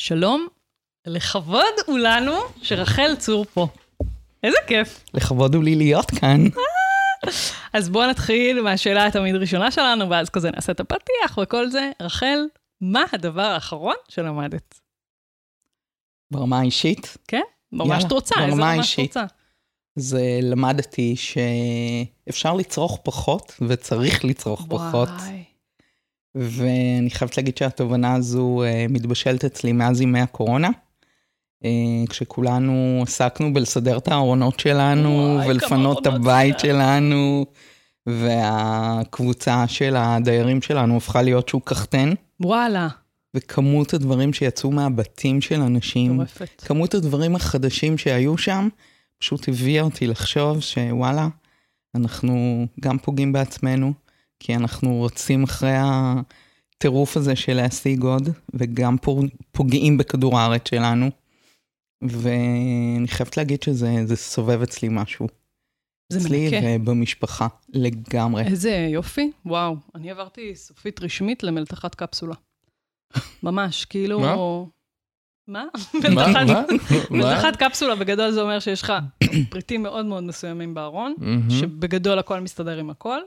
שלום, לכבוד הוא לנו שרחל צור פה. איזה כיף. לכבוד הוא לי להיות כאן. אז בואו נתחיל מהשאלה התמיד ראשונה שלנו, ואז כזה נעשה את הפתיח וכל זה. רחל, מה הדבר האחרון שלמדת? ברמה האישית, כן? ממש יאללה, את רוצה, ברמה איזה ממש את האישית. רוצה. זה למדתי שאפשר לצרוך פחות וצריך לצרוך פחות. וואי. ואני חייבת להגיד שהתובנה הזו אה, מתבשלת אצלי מאז ימי הקורונה. אה, כשכולנו עסקנו בלסדר את הארונות שלנו וואי, ולפנות את הבית זה. שלנו, והקבוצה של הדיירים שלנו הפכה להיות שוק קחטן, וואלה, וכמות הדברים שיצאו מהבתים של אנשים, מטורפת. כמות הדברים החדשים שהיו שם, פשוט הביאה אותי לחשוב שוואלה, אנחנו גם פוגעים בעצמנו, כי אנחנו רוצים אחרי הטירוף הזה של להשיג עוד, וגם פוגעים בכדור הארץ שלנו. ואני חייבת להגיד שזה זה סובב אצלי משהו. זה אצלי מנקה. ובמשפחה, לגמרי. איזה יופי, וואו. אני עברתי סופית רשמית למלתחת קפסולה. ממש, כאילו... מה? מה? מלתחת- קפסולה בגדול זה אומר שיש לך פריטים מאוד מאוד מסוימים בארון. שבגדול הכל מסתדר עם הכל.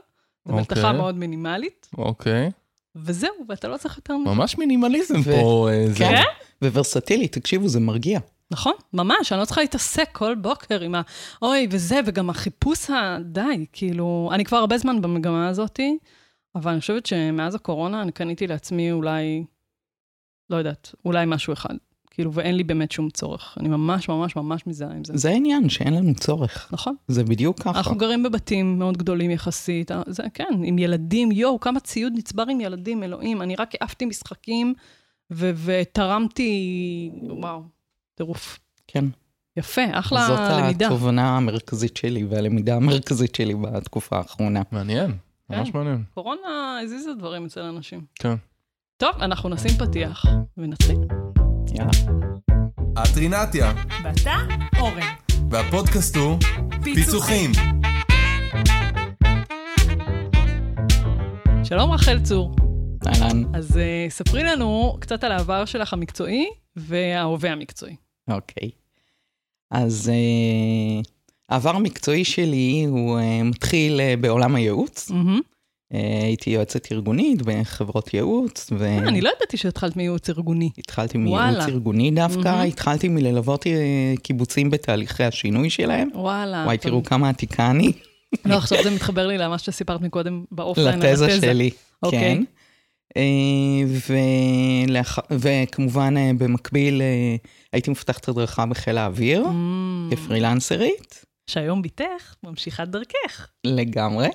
זו מלתחה אוקיי. מאוד מינימלית, אוקיי. וזהו, ואתה לא צריך יותר מזה. ממש מינימליזם ו- פה. אה, זה. כן? וורסטילי, תקשיבו, זה מרגיע. נכון, ממש, אני לא צריכה להתעסק כל בוקר עם ה... אוי, וזה, וגם החיפוש ה... די, כאילו... אני כבר הרבה זמן במגמה הזאתי, אבל אני חושבת שמאז הקורונה אני קניתי לעצמי אולי, לא יודעת, אולי משהו אחד. כאילו, ואין לי באמת שום צורך. אני ממש ממש ממש מזהה עם זה. זה העניין, שאין לנו צורך. נכון. זה בדיוק ככה. אנחנו גרים בבתים מאוד גדולים יחסית, זה כן, עם ילדים, יואו, כמה ציוד נצבר עם ילדים, אלוהים, אני רק העפתי משחקים ו- ותרמתי, וואו, טירוף. כן. יפה, אחלה זאת למידה. התובנה המרכזית שלי והלמידה המרכזית שלי בתקופה האחרונה. מעניין, ממש כן. מעניין. קורונה הזיזה דברים אצל אנשים. כן. טוב, אנחנו נשים פתיח ונתחיל. יאללה. את רינתיה, ואתה, אורן. והפודקאסט הוא פיצוחים. שלום רחל צור. אהלן. אז uh, ספרי לנו קצת על העבר שלך המקצועי וההווה המקצועי. אוקיי. אז אה, העבר המקצועי שלי הוא אה, מתחיל אה, בעולם הייעוץ. מהמם. אה, הייתי יועצת ארגונית בחברות ייעוץ, אה, אני לא ידעתי שהתחלת מייעוץ ארגוני. והתחלתי וואלה. מייעוץ ארגוני דווקא, מהמם. התחלתי מללוות אה, קיבוצים בתהליכי השינוי שלהם. וואלה. וואי. תראו כמה עתיקה אני. לא, עכשיו זה מתחבר לי למה שסיפרת מקודם באופליין. על לתזה. שלי, אוקיי. כן. ולאח- וכמובן, במקביל, הייתי מפתחת הדרכה בחיל האוויר, Mm, כפרילנסרית, שהיום בתך ממשיכת דרכך. לגמרי.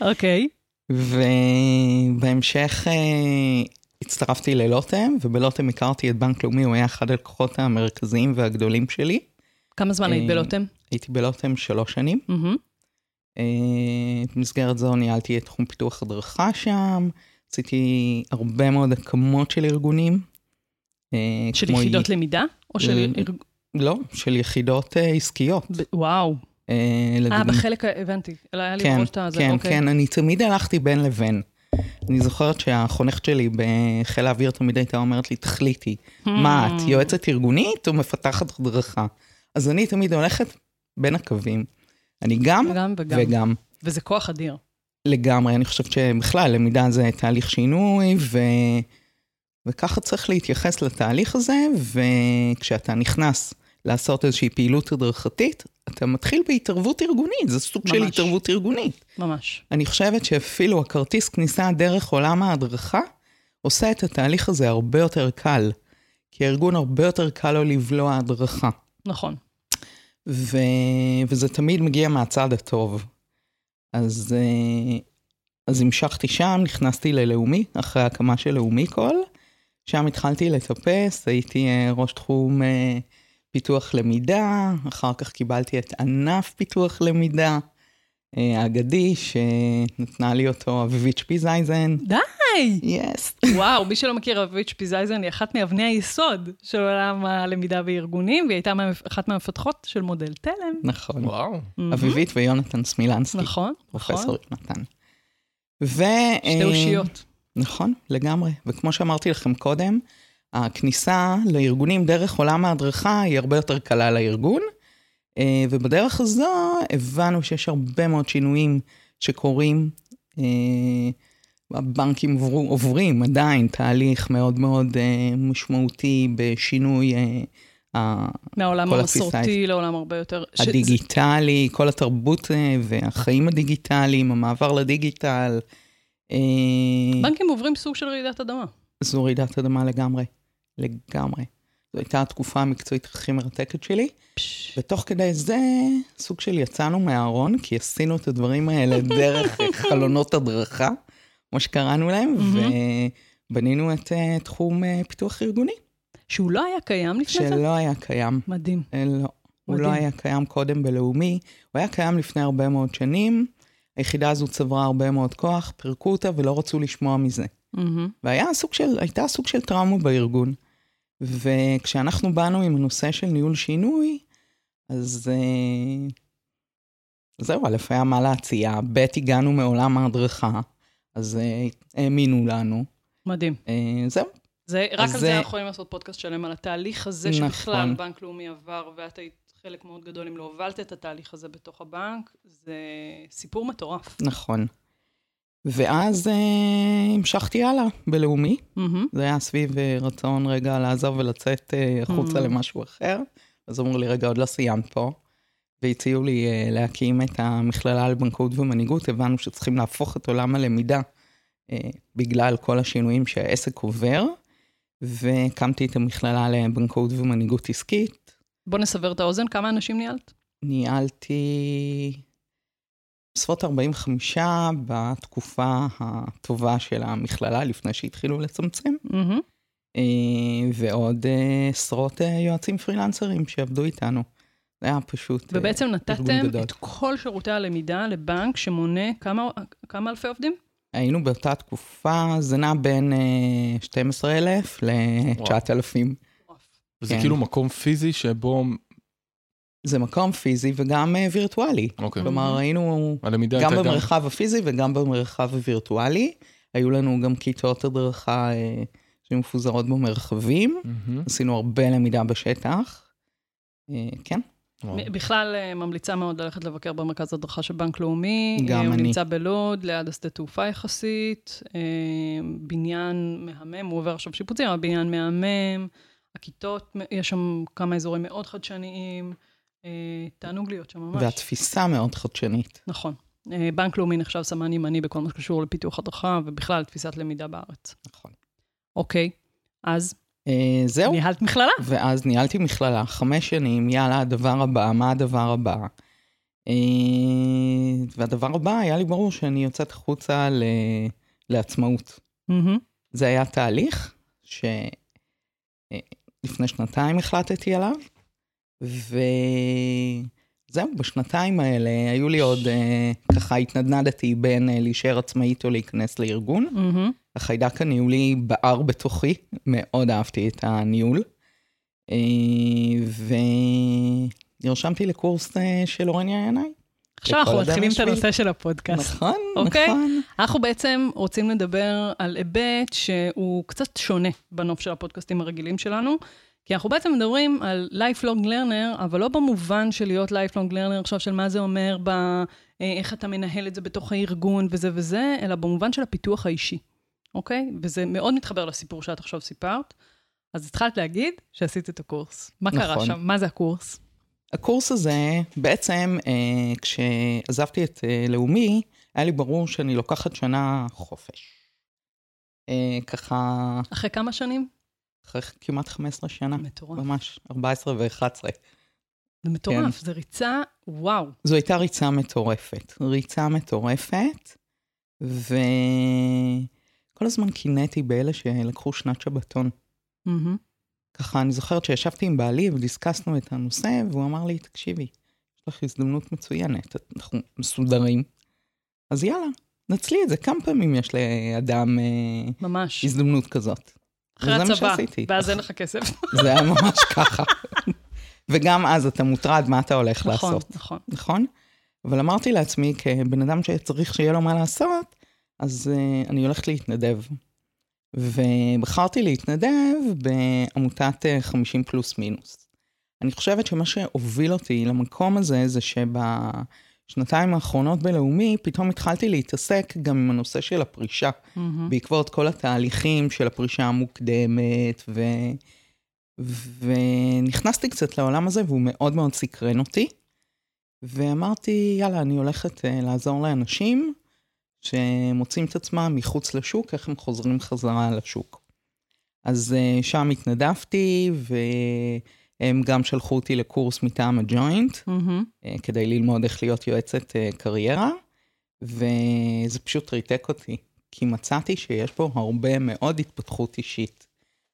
אוקיי. ובהמשך אה, הצטרפתי ללוטם, ובלוטם הכרתי את בנק לאומי, הוא היה אחד הלקוחות המרכזיים והגדולים שלי. כמה זמן היית אה, בלוטם? הייתי בלוטם שלוש שנים. מהמם. אה, במסגרת זו ניהלתי את תחום פיתוח הדרכה שם, עשיתי הרבה מאוד הקמות של ארגונים. של יחידות למידה? או של... אה, לא, של יחידות אה, עסקיות. ב- וואו. אה, אה, לדוגמה- בחלק, ה- הבנתי. אלא היה לי כן, את הזה, כן, אוקיי. כן, אני תמיד הלכתי בין לבין. אני זוכרת שהחונכת שלי בחיל האוויר תמיד הייתה אומרת לי, תחליטי, מה Hmm. את, יועצת ארגונית או מפתחת הדרכה? אז אני תמיד הולכת בין הקווים. אני גם גם וגם. וגם. וזה כוח אדיר. לגמרי, אני חושבת שבכלל למידה זה תהליך שינוי, ו... וככה צריך להתייחס לתהליך הזה, וכשאתה נכנס לעשות איזושהי פעילות הדרכתית, אתה מתחיל בהתערבות ארגונית, זה סוג של ממש. התערבות ארגונית. ממש. אני חושבת שאפילו הכרטיס כניסה דרך עולם ההדרכה, עושה את התהליך הזה הרבה יותר קל. כי הארגון הרבה יותר קל לו לבלוע הדרכה. נכון. ו... וזה תמיד מגיע מהצד הטוב. אז, אה, אז המשכתי שם, נכנסתי ללאומי, אחרי ההקמה של לאומי קול. שם התחלתי לטפס, הייתי אה, ראש תחום אה, פיתוח למידה, אחר כך קיבלתי את ענף פיתוח למידה אה, האגדי, שנתנה לי אותו אביבית שפיזייזן. די! yes. וואו, מי שלא מכיר, אביבית שפיזייזן היא אחת מאבני היסוד של עולם הלמידה בארגונים, והיא הייתה אחת מהמפתחות של מודל תלם. נכון. וואו. אביבית ויונתן סמילנסקי. נכון, נכון. פרופסור יונתן. ו... שתי אה, אושיות. נכון, לגמרי. וכמו שאמרתי לכם קודם, הכניסה לארגונים דרך עולם ההדרכה היא הרבה יותר קלה לארגון, אה, ובדרך הזו הבנו שיש הרבה מאוד שינויים שקורים. אה, הבנקים עוברו, עוברים עדיין תהליך מאוד מאוד אה, משמעותי בשינוי מהעולם המסורתי לעולם הרבה יותר... ש- הדיגיטלי, כל התרבות והחיים הדיגיטליים, המעבר לדיגיטל. בנקים עוברים סוג של רעידת אדמה. זו רעידת אדמה לגמרי, לגמרי. זו הייתה התקופה המקצועית הכי מרתקת שלי, פש, ותוך כדי זה סוג של יצאנו מהארון, כי עשינו את הדברים האלה דרך חלונות הדרכה, כמו שקראנו להם. ובנינו את אה, תחום אה, פיתוח ארגוני, שהוא לא היה קיים לפני זה? שלא היה קיים. מדהים. אה, לא, הוא לא מדהים. היה קיים קודם בלאומי, הוא היה קיים לפני הרבה מאוד שנים. היחידה הזו צברה הרבה מאוד כוח, פירקו אותה ולא רצו לשמוע מזה. מהמם. והיה סוג של, הייתה סוג של טראומה בארגון. וכשאנחנו באנו עם הנושא של ניהול שינוי, אז אה, זהו, א', היה מה להציע, ב', הגענו מעולם ההדרכה, אז אה, האמינו לנו. מדהים. אה, זהו, זה, רק על זה זה- אנחנו יכולים לעשות פודקאסט שלם, על התהליך הזה נכון. שבכלל בנק לאומי עבר, ואת היית חלק מאוד גדול אם לא הובלת את התהליך הזה בתוך הבנק, זה סיפור מטורף. נכון. ואז אה, המשכתי הלאה בלאומי. מהמם. זה היה סביב אה, רצון רגע לעזוב ולצאת אה, החוצה Mm. למשהו אחר. אז אמרו לי, רגע, עוד לא סיימת פה. והציעו לי אה, להקים את המכללה לבנקאות ומנהיגות. הבנו שצריכים להפוך את עולם הלמידה אה, בגלל כל השינויים שהעסק עובר. והקמתי את המכללה לבנקאות ומנהיגות עסקית. בוא נסבר את האוזן, כמה אנשים ניהלת? ניהלתי בסביבות 45 בתקופה הטובה של המכללה, לפני שהתחילו לצמצם. אה, ועוד אה, עשרות אה, יועצים פרילנסרים שעבדו איתנו. זה היה פשוט... ובעצם נתתם גדול. את כל שירותי הלמידה לבנק שמונה כמה, כמה אלפי עובדים? היינו באותה תקופה, זה נע בין אה, 12,000 ל-9,000. וזה כן. כאילו מקום פיזי שבו, זה מקום פיזי וגם אה, וירטואלי. אוקיי, כלומר, היינו גם הייתה גם, במרחב הפיזי וגם במרחב הווירטואלי. היו לנו גם כיתות הדרכה אה, שמפוזרות במרחבים. מהמם. עשינו הרבה למידה בשטח. אה, כן, וואו. בכלל אה, ממליצה מאוד ללכת לבקר במרכז הדרכה של בנק לאומי. גם אה, הוא אני. נמצא בלוד, ליד השדה תעופה יחסית. אה, בניין מהמם, הוא עובר עכשיו שיפוצים, אבל בניין מהמם. הכיתות, יש שם כמה אזורים מאוד חדשניים. אה, תענוג להיות שם ממש. והתפיסה מאוד חדשנית. נכון. אה, בנק לאומי נחשב סמן ימני בכל מה שקשור לפיתוח הדרכה, ובכלל תפיסת למידה בארץ. נכון. אוקיי, אז אה, זהו. ניהלת מכללה. ואז ניהלתי מכללה, חמש שנים, יאללה, הדבר הבא, מה הדבר הבא? והדבר הבא, היה לי ברור שאני יוצאת החוצה ל... לעצמאות. מהמם. זה היה תהליך שלפני שנתיים החלטתי עליו, וזהו, בשנתיים האלה היו לי עוד, אה, ככה התנדנדתי בין אה, להישאר עצמאית או להיכנס לארגון. מהמם. החיידק הניהולי בער בתוכי, מאוד אהבתי את הניהול. אה, ונרשמתי לקורס אה, של אורניה ינאי. עכשיו אנחנו מתחילים את הנושא. של הפודקאסט. נכון, אוקיי. נכון. אנחנו בעצם רוצים לדבר על היבט שהוא קצת שונה בנוף של הפודקאסטים הרגילים שלנו, כי אנחנו בעצם מדברים על lifelong learner, אבל לא במובן של להיות lifelong learner עכשיו של מה זה אומר, ב, אה, איך אתה מנהל את זה בתוך הארגון וזה וזה, אלא במובן של הפיתוח האישי, אוקיי? וזה מאוד מתחבר לסיפור שאת עכשיו סיפרת. אז התחלת להגיד שעשית את הקורס. מה קרה נכון. שם? מה זה הקורס? הקורס הזה, בעצם, אה, כשעזבתי את אה, לאומי, היה לי ברור שאני לוקחת שנה חופש. אה, ככה, אחרי כמה שנים? אחרי כמעט 15 שנה, מטורף. ממש 14 ו-11. זה מטורף, כן. זה ריצה, וואו. זו הייתה ריצה מטורפת. ריצה מטורפת, וכל הזמן קינאתי באלה שלקחו שנת שבתון. מהמם. ככה, אני זוכרת שישבתי עם בעלי ודיסקסנו את הנושא, והוא אמר לי, תקשיבי, יש לך הזדמנות מצוינת, אנחנו מסודרים, אז יאללה, נצלי את זה. כמה פעמים יש לאדם אה, ממש. הזדמנות כזאת? אחרי הצבא, שעשיתי. ואז אין לך כסף. זה היה ממש ככה. וגם אז אתה מוטרד מה אתה הולך נכון, לעשות, נכון. נכון? אבל אמרתי לעצמי, כבן אדם שצריך שיהיה לו מה לעשות, אז uh, אני הולכת להתנדב. ובחרתי להתנדב בעמותת אה, 50 פלוס מינוס. אני חושבת שמה שהוביל אותי למקום הזה, זה שבשנתיים האחרונות בלאומי, פתאום התחלתי להתעסק גם עם הנושא של הפרישה, מהמם. בעקבות כל התהליכים של הפרישה המוקדמת, ו... ונכנסתי קצת לעולם הזה, והוא מאוד מאוד סקרן אותי. ואמרתי, יאללה, אני הולכת uh, לעזור לאנשים שמוצאים את עצמם מחוץ לשוק, איך הם חוזרים חזרה לשוק. אז uh, שם התנדבתי, והם גם שלחו אותי לקורס מטעם הג'וינט. אה, כדי ללמוד איך להיות יועצת אה, קריירה, וזה פשוט ריתק אותי, כי מצאתי שיש פה הרבה מאוד התפתחות אישית.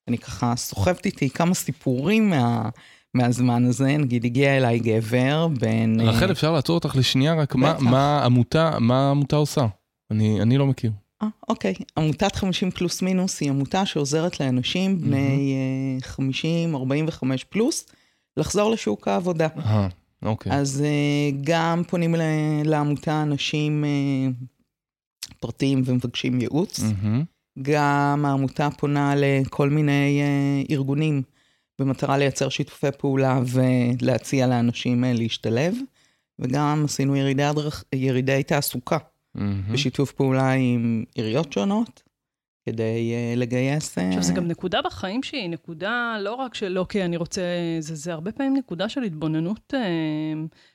אני ככה סוחבת איתי כמה סיפורים מה, מהזמן הזה, נגיד הגיע אליי גבר בן... אה, רחל, אפשר לעצור אותך לשנייה? רק מה-. מה העמותה, מה העמותה עושה? אני אני לא מכיר. אה, אוקיי. עמותת 50 פלוס מינוס היא עמותה שעוזרת לאנשים בני אה, 50, 45 פלוס לחזור לשוק העבודה. אה, אוקיי. אז אה, גם פונים לעמותה אנשים אה, פרטיים ומבקשים ייעוץ. מהמם. גם העמותה פונה לכל מיני אה, ארגונים במטרה לייצר שיתופי פעולה ולהציע לאנשים להשתלב. וגם עשינו ירידי, הדרכ... ירידי תעסוקה מהמם. בשיתוף פעולה עם עיריות שונות, כדי uh, לגייס... אה, עכשיו, זה גם נקודה בחיים שהיא נקודה לא רק של, אוקיי, אני רוצה... זה, זה הרבה פעמים נקודה של התבוננות. אה,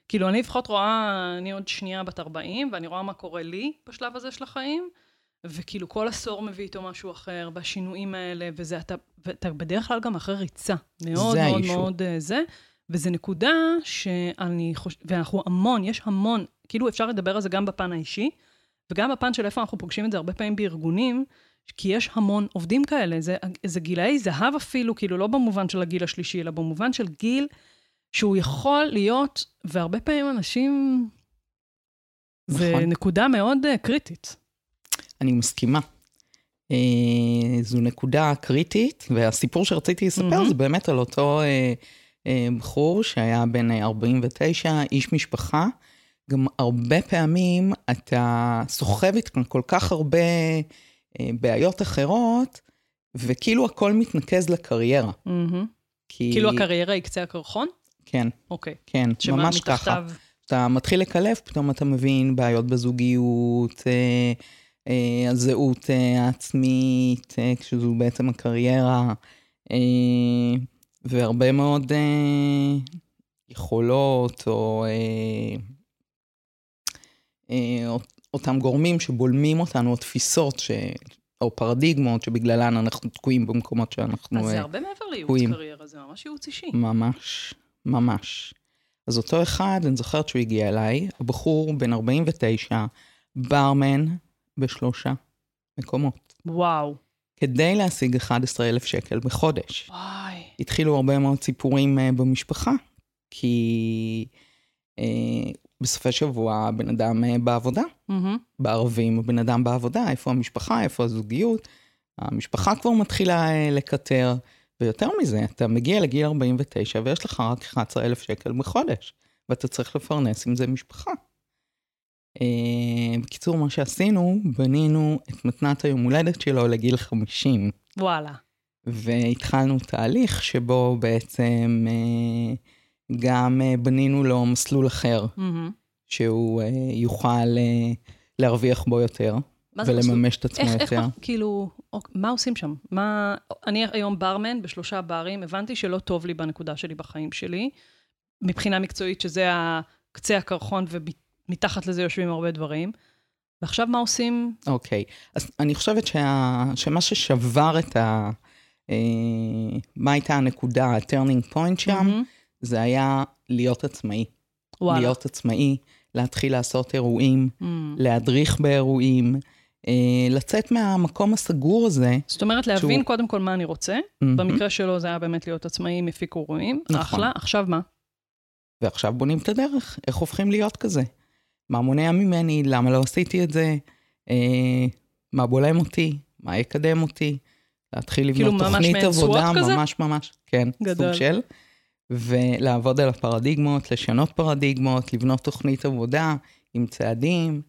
כאילו, אני לפחות רואה, אני עוד שנייה בת 40, ואני רואה מה קורה לי בשלב הזה של החיים, וכאילו כל עשור מביא איתו משהו אחר, והשינויים האלה, וזה, אתה, ואתה בדרך כלל גם אחרי ריצה. מאוד זה מאוד. מאוד זה. וזה נקודה שאני חושבת, ואנחנו המון, יש המון, כאילו אפשר לדבר על זה גם בפן האישי, וגם בפן של איפה אנחנו פוגשים את זה הרבה פעמים בארגונים, כי יש המון עובדים כאלה, זה, זה גילאי זהב אפילו, כאילו לא במובן של הגיל השלישי, אלא במובן של גיל שהוא יכול להיות, והרבה פעמים אנשים... זה נכון. נקודה מאוד uh, קריטית. אני מסכימה. אה, זו נקודה קריטית, והסיפור שרציתי לספר מהמם. זה באמת על אותו אה, אה, בחור שהיה בן אה, 49, איש משפחה. גם הרבה פעמים אתה סוחב איתך כל כך הרבה אה, בעיות אחרות, וכאילו הכל מתנקז לקריירה. מהמם. כי... כאילו הקריירה היא קצה הקרחון? כן, אוקיי. כן, שמה ממש ככה. מתחתיו? אתה מתחיל לקלף, פתאום אתה מבין בעיות בזוגיות, אה, אה, הזהות אה, העצמית, אה, כשזו בעצם הקריירה, אה, והרבה מאוד אה, יכולות, או אה, אותם גורמים שבולמים אותנו, או תפיסות, ש... או פרדיגמות שבגללן אנחנו תקועים במקומות שאנחנו... אז זה אה, הרבה מעבר לייעוץ תקועים. קריירה, זה ממש ייעוץ אישי. ממש, ממש. אז אותו אחד, אני זוכרת שהוא הגיע אליי, הבחור בן 49, ברמן בשלושה מקומות, וואו. כדי להשיג 11,000 שקל בחודש. וואי. התחילו הרבה מאוד סיפורים uh, במשפחה, כי בסופי שבוע הבן אדם uh, בעבודה, מהמם. בערבים הבן אדם בעבודה, איפה המשפחה, איפה הזוגיות. המשפחה כבר מתחילה אה, לקטר, ויותר מזה, אתה מגיע לגיל 49 ויש לך רק 11,000 שקל בחודש, ואתה צריך לפרנס עם זה משפחה. אה, בקיצור, מה שעשינו, בנינו את מתנת היום הולדת שלו לגיל 50, וואלה. והתחלנו תהליך שבו בעצם אה, גם אה, בנינו לו מסלול אחר, מהמם. שהוא אה, יוכל אה, להרוויח בו יותר. ולממש את עצמו איך, איך, יותר. כאילו, מה עושים שם? מה, אני היום ברמן בשלושה ברים, הבנתי שלא טוב לי בנקודה שלי בחיים שלי, מבחינה מקצועית, שזה קצה הקרחון ומתחת לזה יושבים הרבה דברים. ועכשיו מה עושים? אוקיי, אז אני חושבת שה, שמה ששבר את ה... אה, מה הייתה הנקודה, ה-turning point שם, מהמם. זה היה להיות עצמאי. וואלה. להיות עצמאי, להתחיל לעשות אירועים, מהמם. להדריך באירועים, אה, לצאת מהמקום הסגור הזה. זאת אומרת, להבין שהוא- קודם כל מה אני רוצה. מהמם. במקרה שלו זה היה באמת להיות עצמאי, מפיק אירועים. נכון. אחלה, עכשיו מה? ועכשיו בונים את הדרך, איך הופכים להיות כזה? מה מונע ממני, למה לא עשיתי את זה, אה, מה בולם אותי, מה יקדם אותי, להתחיל כאילו לבנות ממש תוכנית עבודה, כזה? ממש ממש, כן, גדול. סוג של, ולעבוד על הפרדיגמות, לשנות פרדיגמות, לבנות תוכנית עבודה עם צעדים,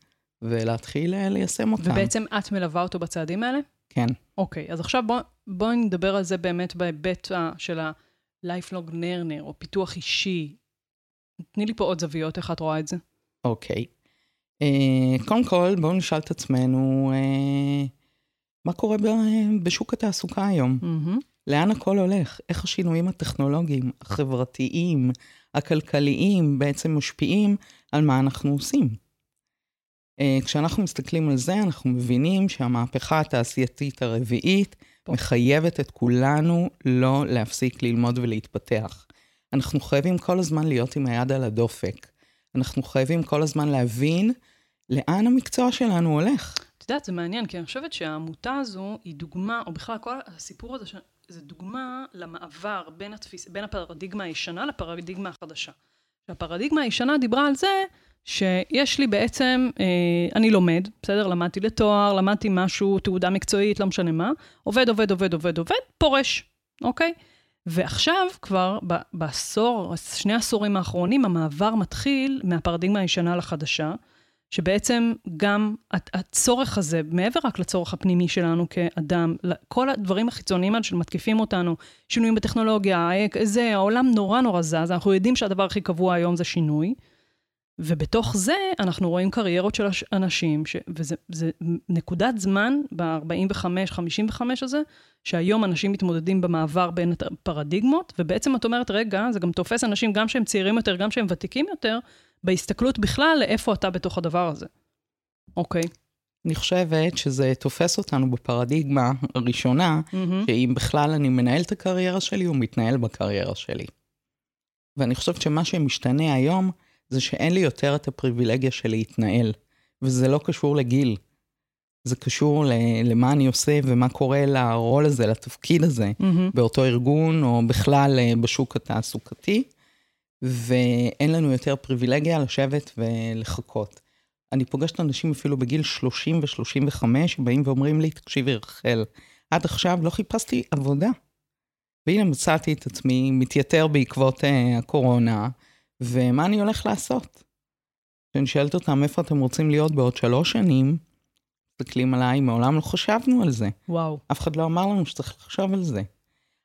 ולהתחיל אה, ליישם אותם. ובעצם את מלווה אותו בצעדים האלה? כן. אוקיי, אז עכשיו בוא- בואי נדבר על זה באמת בהיבט ה- של ה-lifelong learner, או פיתוח אישי. תני לי פה עוד זוויות, איך את רואה את זה? אוקיי. אה, קודם כל, בואו נשאל את עצמנו, אה, מה קורה ב- בשוק התעסוקה היום? מהמם. לאן הכל הולך? איך השינויים הטכנולוגיים, החברתיים, הכלכליים בעצם משפיעים על מה אנחנו עושים? אה, כשאנחנו מסתכלים על זה, אנחנו מבינים שהמהפכה התעשייתית הרביעית פה. מחייבת את כולנו לא להפסיק ללמוד ולהתפתח. אנחנו חייבים כל הזמן להיות עם היד על הדופק. אנחנו חייבים כל הזמן להבין לאן המקצוע שלנו הולך. את יודעת, זה מעניין, כי אני חושבת שהעמותה הזו היא דוגמה, או בכלל כל הסיפור הזה, זה דוגמה למעבר בין, התפיס, בין הפרדיגמה הישנה לפרדיגמה החדשה. הפרדיגמה הישנה דיברה על זה שיש לי בעצם, אה, אני לומד, בסדר? למדתי לתואר, למדתי משהו, תעודה מקצועית, לא משנה מה, עובד, עובד, עובד, עובד, עובד, פורש, אוקיי? ועכשיו כבר ב- בעשור, שני העשורים האחרונים, המעבר מתחיל מהפרדיגמה הישנה לחדשה, שבעצם גם הצ- הצורך הזה, מעבר רק לצורך הפנימי שלנו כאדם, כל הדברים החיצוניים האלה שמתקיפים אותנו, שינויים בטכנולוגיה, זה, העולם נורא נורא זז, אנחנו יודעים שהדבר הכי קבוע היום זה שינוי, ובתוך זה אנחנו רואים קריירות של אנשים, ש, וזה זה נקודת זמן ב-45-55 הזה, שהיום אנשים מתמודדים במעבר בין הפרדיגמות, ובעצם את אומרת, רגע, זה גם תופס אנשים, גם שהם צעירים יותר, גם שהם ותיקים יותר, בהסתכלות בכלל לאיפה אתה בתוך הדבר הזה. אוקיי. אני חושבת שזה תופס אותנו בפרדיגמה הראשונה, מהמם. שאם בכלל אני מנהל את הקריירה שלי או מתנהל בקריירה שלי. ואני חושבת שמה שמשתנה היום, זה שאין לי יותר את הפריבילגיה של להתנהל, וזה לא קשור לגיל. זה קשור ל- למה אני עושה ומה קורה לרול הזה, לתפקיד הזה, מהמם. באותו ארגון או בכלל אה, בשוק התעסוקתי, ואין לנו יותר פריבילגיה לשבת ולחכות. אני פוגשת אנשים אפילו בגיל 30 ו-35 שבאים ואומרים לי, תקשיבי רחל, עד עכשיו לא חיפשתי עבודה. והנה מצאתי את עצמי מתייתר בעקבות uh, הקורונה, ומה אני הולך לעשות? כשאני שואלת אותם איפה אתם רוצים להיות בעוד שלוש שנים, מסתכלים עליי, מעולם לא חשבנו על זה. וואו. אף אחד לא אמר לנו שצריך לחשוב על זה.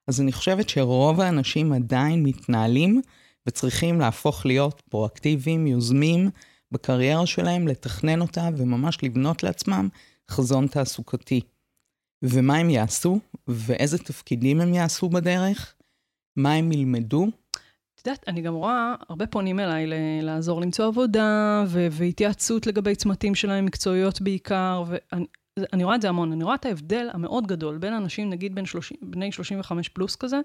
אז אני חושבת שרוב האנשים עדיין מתנהלים וצריכים להפוך להיות פרואקטיביים, יוזמים בקריירה שלהם, לתכנן אותה וממש לבנות לעצמם חזון תעסוקתי. ומה הם יעשו, ואיזה תפקידים הם יעשו בדרך, מה הם ילמדו. את יודעת, אני גם רואה, הרבה פונים אליי ל- לעזור למצוא עבודה, ו- והתייעצות לגבי צמתים שלהם, מקצועיות בעיקר, ואני אני רואה את זה המון. אני רואה את ההבדל המאוד גדול בין אנשים, נגיד בין 30, בני 35 פלוס כזה,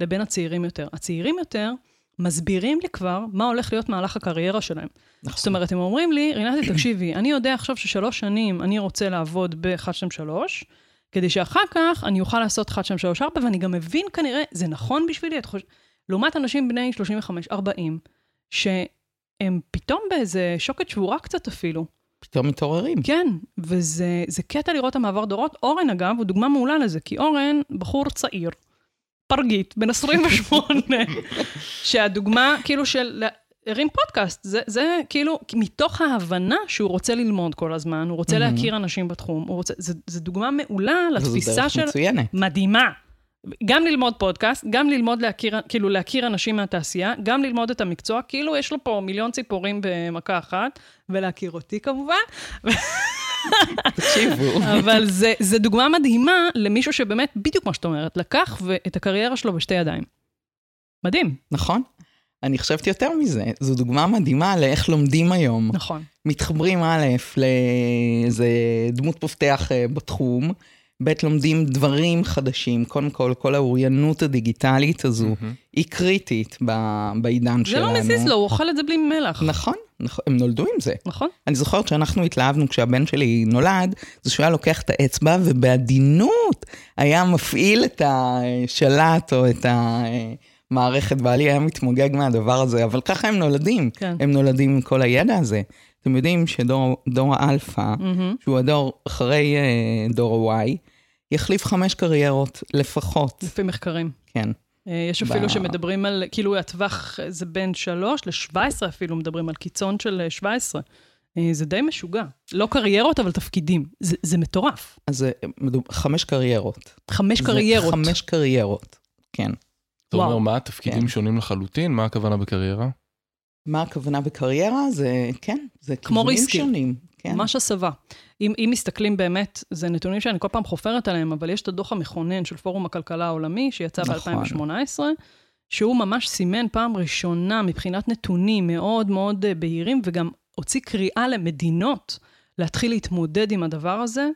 לבין הצעירים יותר. הצעירים יותר מסבירים לי כבר מה הולך להיות מהלך הקריירה שלהם. נכון. זאת אומרת, הם אומרים לי, רינתי, תקשיבי, אני יודע עכשיו ששלוש שנים אני רוצה לעבוד ב-123, כדי שאחר כך אני אוכל לעשות 1, 2, 3, 4, ואני גם מבין כנראה, זה נכון בשבילי, את חוש... לעומת אנשים בני 35, 40, שהם פתאום באיזה שוקת שבורה קצת אפילו. פתאום מתעוררים. כן, וזה זה קטע לראות המעבר דורות. אורן, אגב, הוא דוגמה מעולה לזה, כי אורן, בחור צעיר, פרגית, בן 28, שהדוגמה, כאילו, של... הרים פודקאסט, זה, זה כאילו, מתוך ההבנה שהוא רוצה ללמוד כל הזמן, הוא רוצה. להכיר אנשים בתחום, הוא רוצה, זה, זה דוגמה מעולה לתפיסה דרך של... מצוינת. מדהימה. גם ללמוד פודקאסט, גם ללמוד להכיר, כאילו להכיר אנשים מהתעשייה, גם ללמוד את המקצוע, כאילו יש לו פה מיליון ציפורים במכה אחת, ולהכיר אותי כמובן, תקשיבו. אבל זה, זה דוגמה מדהימה למישהו שבאמת, בדיוק כמו שאת אומרת, לקח את הקריירה שלו בשתי ידיים. מדהים, נכון? אני חושבת יותר מזה, זו דוגמה מדהימה לאיך לומדים היום. נכון. מתחברים א' לאיזה דמות מפתח אה, בתחום, ב' לומדים דברים חדשים, קודם כל, כל האוריינות הדיגיטלית הזו מהמם. היא קריטית ב- בעידן זה שלנו. לא מזיז לו, הוא אוכל את זה בלי מלח. נכון, הם נולדו עם זה. נכון? אני זוכרת שאנחנו התלהבנו כשהבן שלי נולד, זה שהוא היה לוקח את האצבע ובעדינות היה מפעיל את השלט או את המערכת, בעלי היה מתמוגג מהדבר הזה, אבל ככה הם נולדים. כן. הם נולדים עם כל הידע הזה. אתם יודעים שדור דור האלפא, מהמם. שהוא הדור אחרי אה, דור ה-Y, יחליף חמש קריירות לפחות, לפי מחקרים. כן. אה, יש ב- אפילו שמדברים על, כאילו הטווח זה בין 3 ל-17 אפילו, מדברים על קיצון של אה, 17. אה, זה די משוגע. לא קריירות, אבל תפקידים. זה, זה מטורף. אז זה חמש קריירות. חמש קריירות. חמש קריירות, כן. אתה אומר, וואו. מה התפקידים כן. שונים לחלוטין? מה הכוונה בקריירה? מה הכוונה בקריירה? זה, כן, זה כיוונים ריסקי. שונים. כן. ממש הסבה. אם, אם מסתכלים באמת, זה נתונים שאני כל פעם חופרת עליהם, אבל יש את הדוח המכונן של פורום הכלכלה העולמי, שיצא נכון. ב-2018, שהוא ממש סימן פעם ראשונה מבחינת נתונים מאוד מאוד אה, בהירים, וגם הוציא קריאה למדינות להתחיל להתמודד עם הדבר הזה.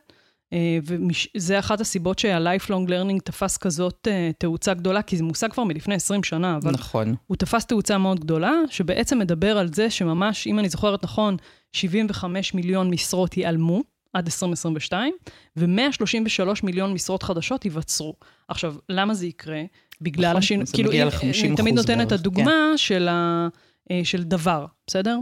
וזה אחת הסיבות שה-lifelong learning תפס כזאת אה, תאוצה גדולה, כי זה מושג כבר מלפני 20 שנה, אבל נכון. הוא תפס תאוצה מאוד גדולה, שבעצם מדבר על זה שממש, אם אני זוכרת נכון, 75 מיליון משרות ייעלמו עד 2022, ו-133 מיליון משרות חדשות ייווצרו. עכשיו, למה זה יקרה? בגלל נכון, השינוי, 50% אני תמיד נותנת את הדוגמה של, ה, אה, של דבר, בסדר?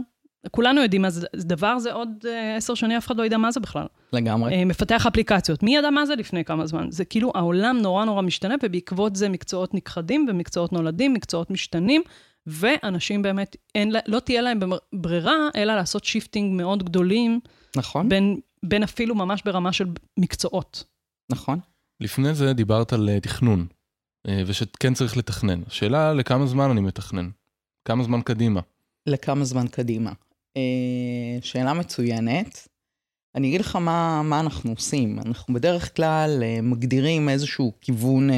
כולנו יודעים מה זה, דבר זה עוד אה, עשר שנים, אף אחד לא ידע מה זה בכלל. לגמרי. אה, מפתח אפליקציות. מי ידע מה זה לפני כמה זמן? זה כאילו העולם נורא נורא משתנה, ובעקבות זה מקצועות נכחדים ומקצועות נולדים, מקצועות משתנים, ואנשים באמת, אין, לא תהיה להם ברירה, אלא לעשות shifting מאוד גדולים, נכון, בין, בין אפילו ממש ברמה של מקצועות. נכון. לפני זה דיברת על אה, תכנון, אה, ושכן צריך לתכנן. השאלה לכמה זמן אני מתכנן? כמה זמן קדימה? לכמה זמן קדימה? אה, שאלה מצוינת. אני אגיד לך מה, מה אנחנו עושים. אנחנו בדרך כלל מגדירים איזשהו כיוון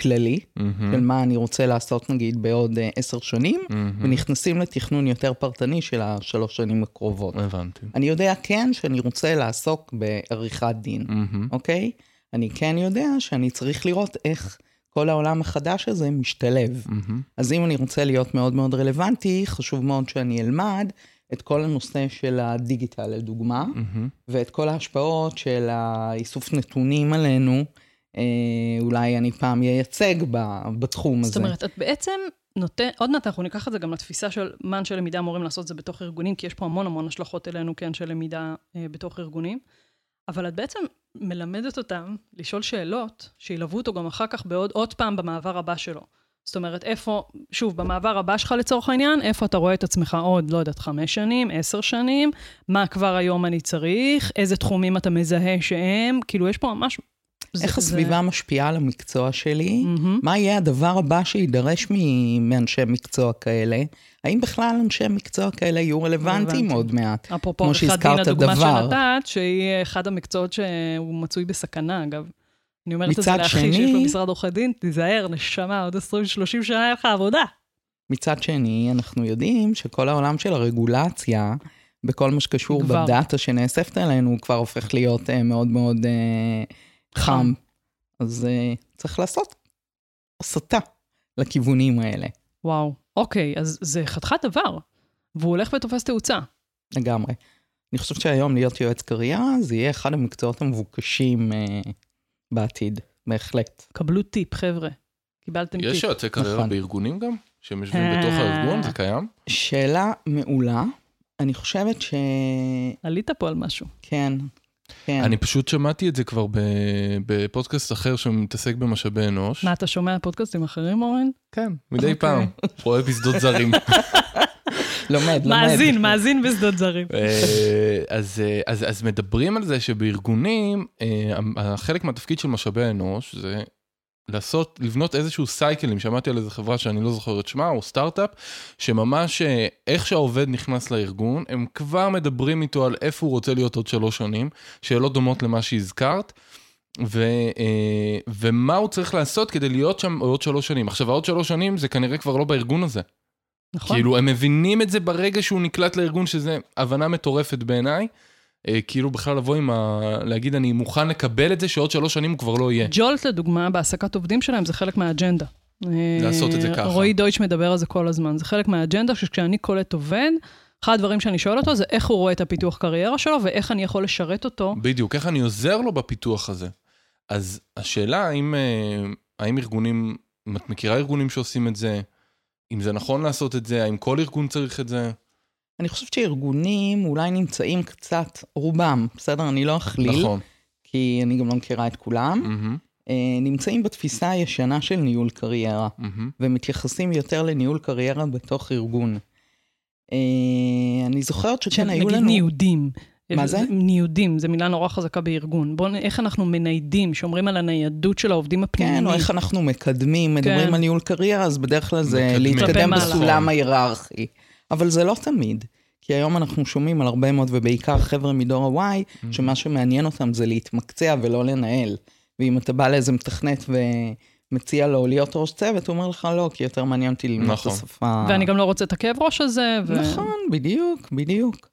כללי, מהמם, של מה אני רוצה לעשות נגיד בעוד אה, עשר שנים, מהמם. ונכנסים לתכנון יותר פרטני של השלוש שנים הקרובות. הבנתי. אני יודע כן שאני רוצה לעסוק בעריכת דין, מהמם, אוקיי? אני כן יודע שאני צריך לראות איך כל העולם החדש הזה משתלב. מהמם. אז אם אני רוצה להיות מאוד מאוד רלוונטי, חשוב מאוד שאני אלמד את כל הנושא של הדיגיטל, לדוגמה, מהמם. ואת כל ההשפעות של האיסוף נתונים עלינו. אה, אולי אני פעם ייצג ב- בתחום הזה. זאת אומרת, את בעצם נותן, עוד מעט אנחנו ניקח את זה גם לתפיסה של מה אנשי למידה אמורים לעשות את זה בתוך ארגונים, כי יש פה המון המון השלכות אלינו כאנשי למידה אה, בתוך ארגונים, אבל את בעצם מלמדת אותם לשאול שאלות שילוו אותו גם אחר כך בעוד, עוד פעם במעבר הבא שלו. זאת אומרת, איפה, שוב, במעבר הבא שלך לצורך העניין, איפה אתה רואה את עצמך עוד, לא יודעת, חמש שנים, עשר שנים, מה כבר היום אני צריך, איזה תחומים אתה מזהה שהם, כאילו, יש פה ממש... איך זה- הסביבה משפיעה על המקצוע שלי? מהמם. מה יהיה הדבר הבא שיידרש מ- מאנשי מקצוע כאלה? האם בכלל אנשי מקצוע כאלה יהיו רלוונטיים. עוד מעט? אפרופו כמו עריכת דין, שהזכרת הדוגמה דבר. שנתת, שהיא אחד המקצועות שהוא מצוי בסכנה, אגב. אני אומרת את זה לאחי שיש שני- במשרד עורכי דין, תיזהר, נשמה, עוד 20-30 שנה יהיה לך עבודה. מצד שני, אנחנו יודעים שכל העולם של הרגולציה, בכל מה שקשור כבר. בדאטה שנאספת עלינו, הוא כבר הופך להיות אה, מאוד מאוד אה, חם. אז אה, צריך לעשות הסתה לכיוונים האלה, וואו, אוקיי, אז זה חתיכת דבר, והוא הולך ותופס תאוצה. לגמרי. אני חושבת שהיום להיות יועץ קריירה, זה יהיה אחד המקצועות המבוקשים אה, בעתיד, בהחלט. קבלו טיפ, חבר'ה. קיבלתם יש טיפ. יועצי קריירה נכון. בארגונים גם? שהם יושבים אה. בתוך הארגון? זה קיים? שאלה מעולה. אני חושבת ש... עלית פה על משהו. כן, כן. אני פשוט שמעתי את זה כבר ב- בפודקאסט אחר שמתעסק במשאבי אנוש. מה, אתה שומע פודקאסטים אחרים, אורן? כן, מדי אוקיי. פעם. רואה בשדות זרים. לומד, לומד. מאזין, מאזין בשדות זרים. אה, אז, אה, אז, אז מדברים על זה שבארגונים, אה, החלק מהתפקיד של משאבי אנוש זה לעשות, לבנות איזשהו סייקלים, שמעתי על איזה חברה שאני לא זוכר את שמה, או סטארט-אפ, שממש אה, איך שהעובד נכנס לארגון, הם כבר מדברים איתו על איפה הוא רוצה להיות עוד שלוש שנים, שאלות דומות למה שהזכרת. ו, אה, ומה הוא צריך לעשות כדי להיות שם עוד שלוש שנים. עכשיו, העוד שלוש שנים זה כנראה כבר לא בארגון הזה. נכון? כאילו, הם מבינים את זה ברגע שהוא נקלט לארגון, שזה הבנה מטורפת בעיניי. אה, כאילו בכלל לבוא עם ה... להגיד, אני מוכן לקבל את זה שעוד שלוש שנים הוא כבר לא יהיה. ג'ולט, לדוגמה, בהעסקת עובדים שלהם, זה חלק מהאג'נדה. לעשות את זה אה, ככה. רועי דויטש מדבר על זה כל הזמן. זה חלק מהאג'נדה, שכשאני קולט עובד, אחד הדברים שאני שואל אותו זה איך הוא רואה את הפיתוח קריירה שלו, ואיך אני יכול לשרת אותו. בדיוק, איך אני עוזר לו בפיתוח הזה. אז השאלה, האם, אה, האם ארגונים, אם את מכירה ארגונים שעושים את זה, אם זה נכון לעשות את זה, האם כל ארגון צריך את זה? אני חושבת שארגונים אולי נמצאים קצת, רובם, בסדר? אני לא אכליל, נכון. כי אני גם לא מכירה את כולם, אה, נמצאים בתפיסה הישנה של ניהול קריירה, מהמם, ומתייחסים יותר לניהול קריירה בתוך ארגון. אה, אני זוכרת שכן, היו נגיד לנו... ניודים. מה זה? ניודים, זו מילה נורא חזקה בארגון. בואו, איך אנחנו מניידים, שומרים על הניידות של העובדים הפנימיים. כן, או איך אנחנו מקדמים, מדברים כן. על ניהול קריירה, אז בדרך כלל זה להתקדם. בסולם ההיררכי. אבל זה לא תמיד. כי היום אנחנו שומעים על הרבה מאוד, ובעיקר חבר'ה מדור ה-Y, Mm-hmm. שמה שמעניין אותם זה להתמקצע ולא לנהל. ואם אתה בא לאיזה מתכנת ומציע לו להיות ראש צוות, הוא אומר לך לא, כי יותר מעניין אותי ללמוד את נכון. השפה. ואני גם לא רוצה את הכאב ראש הזה. ו... נכון, בדיוק, בדיוק.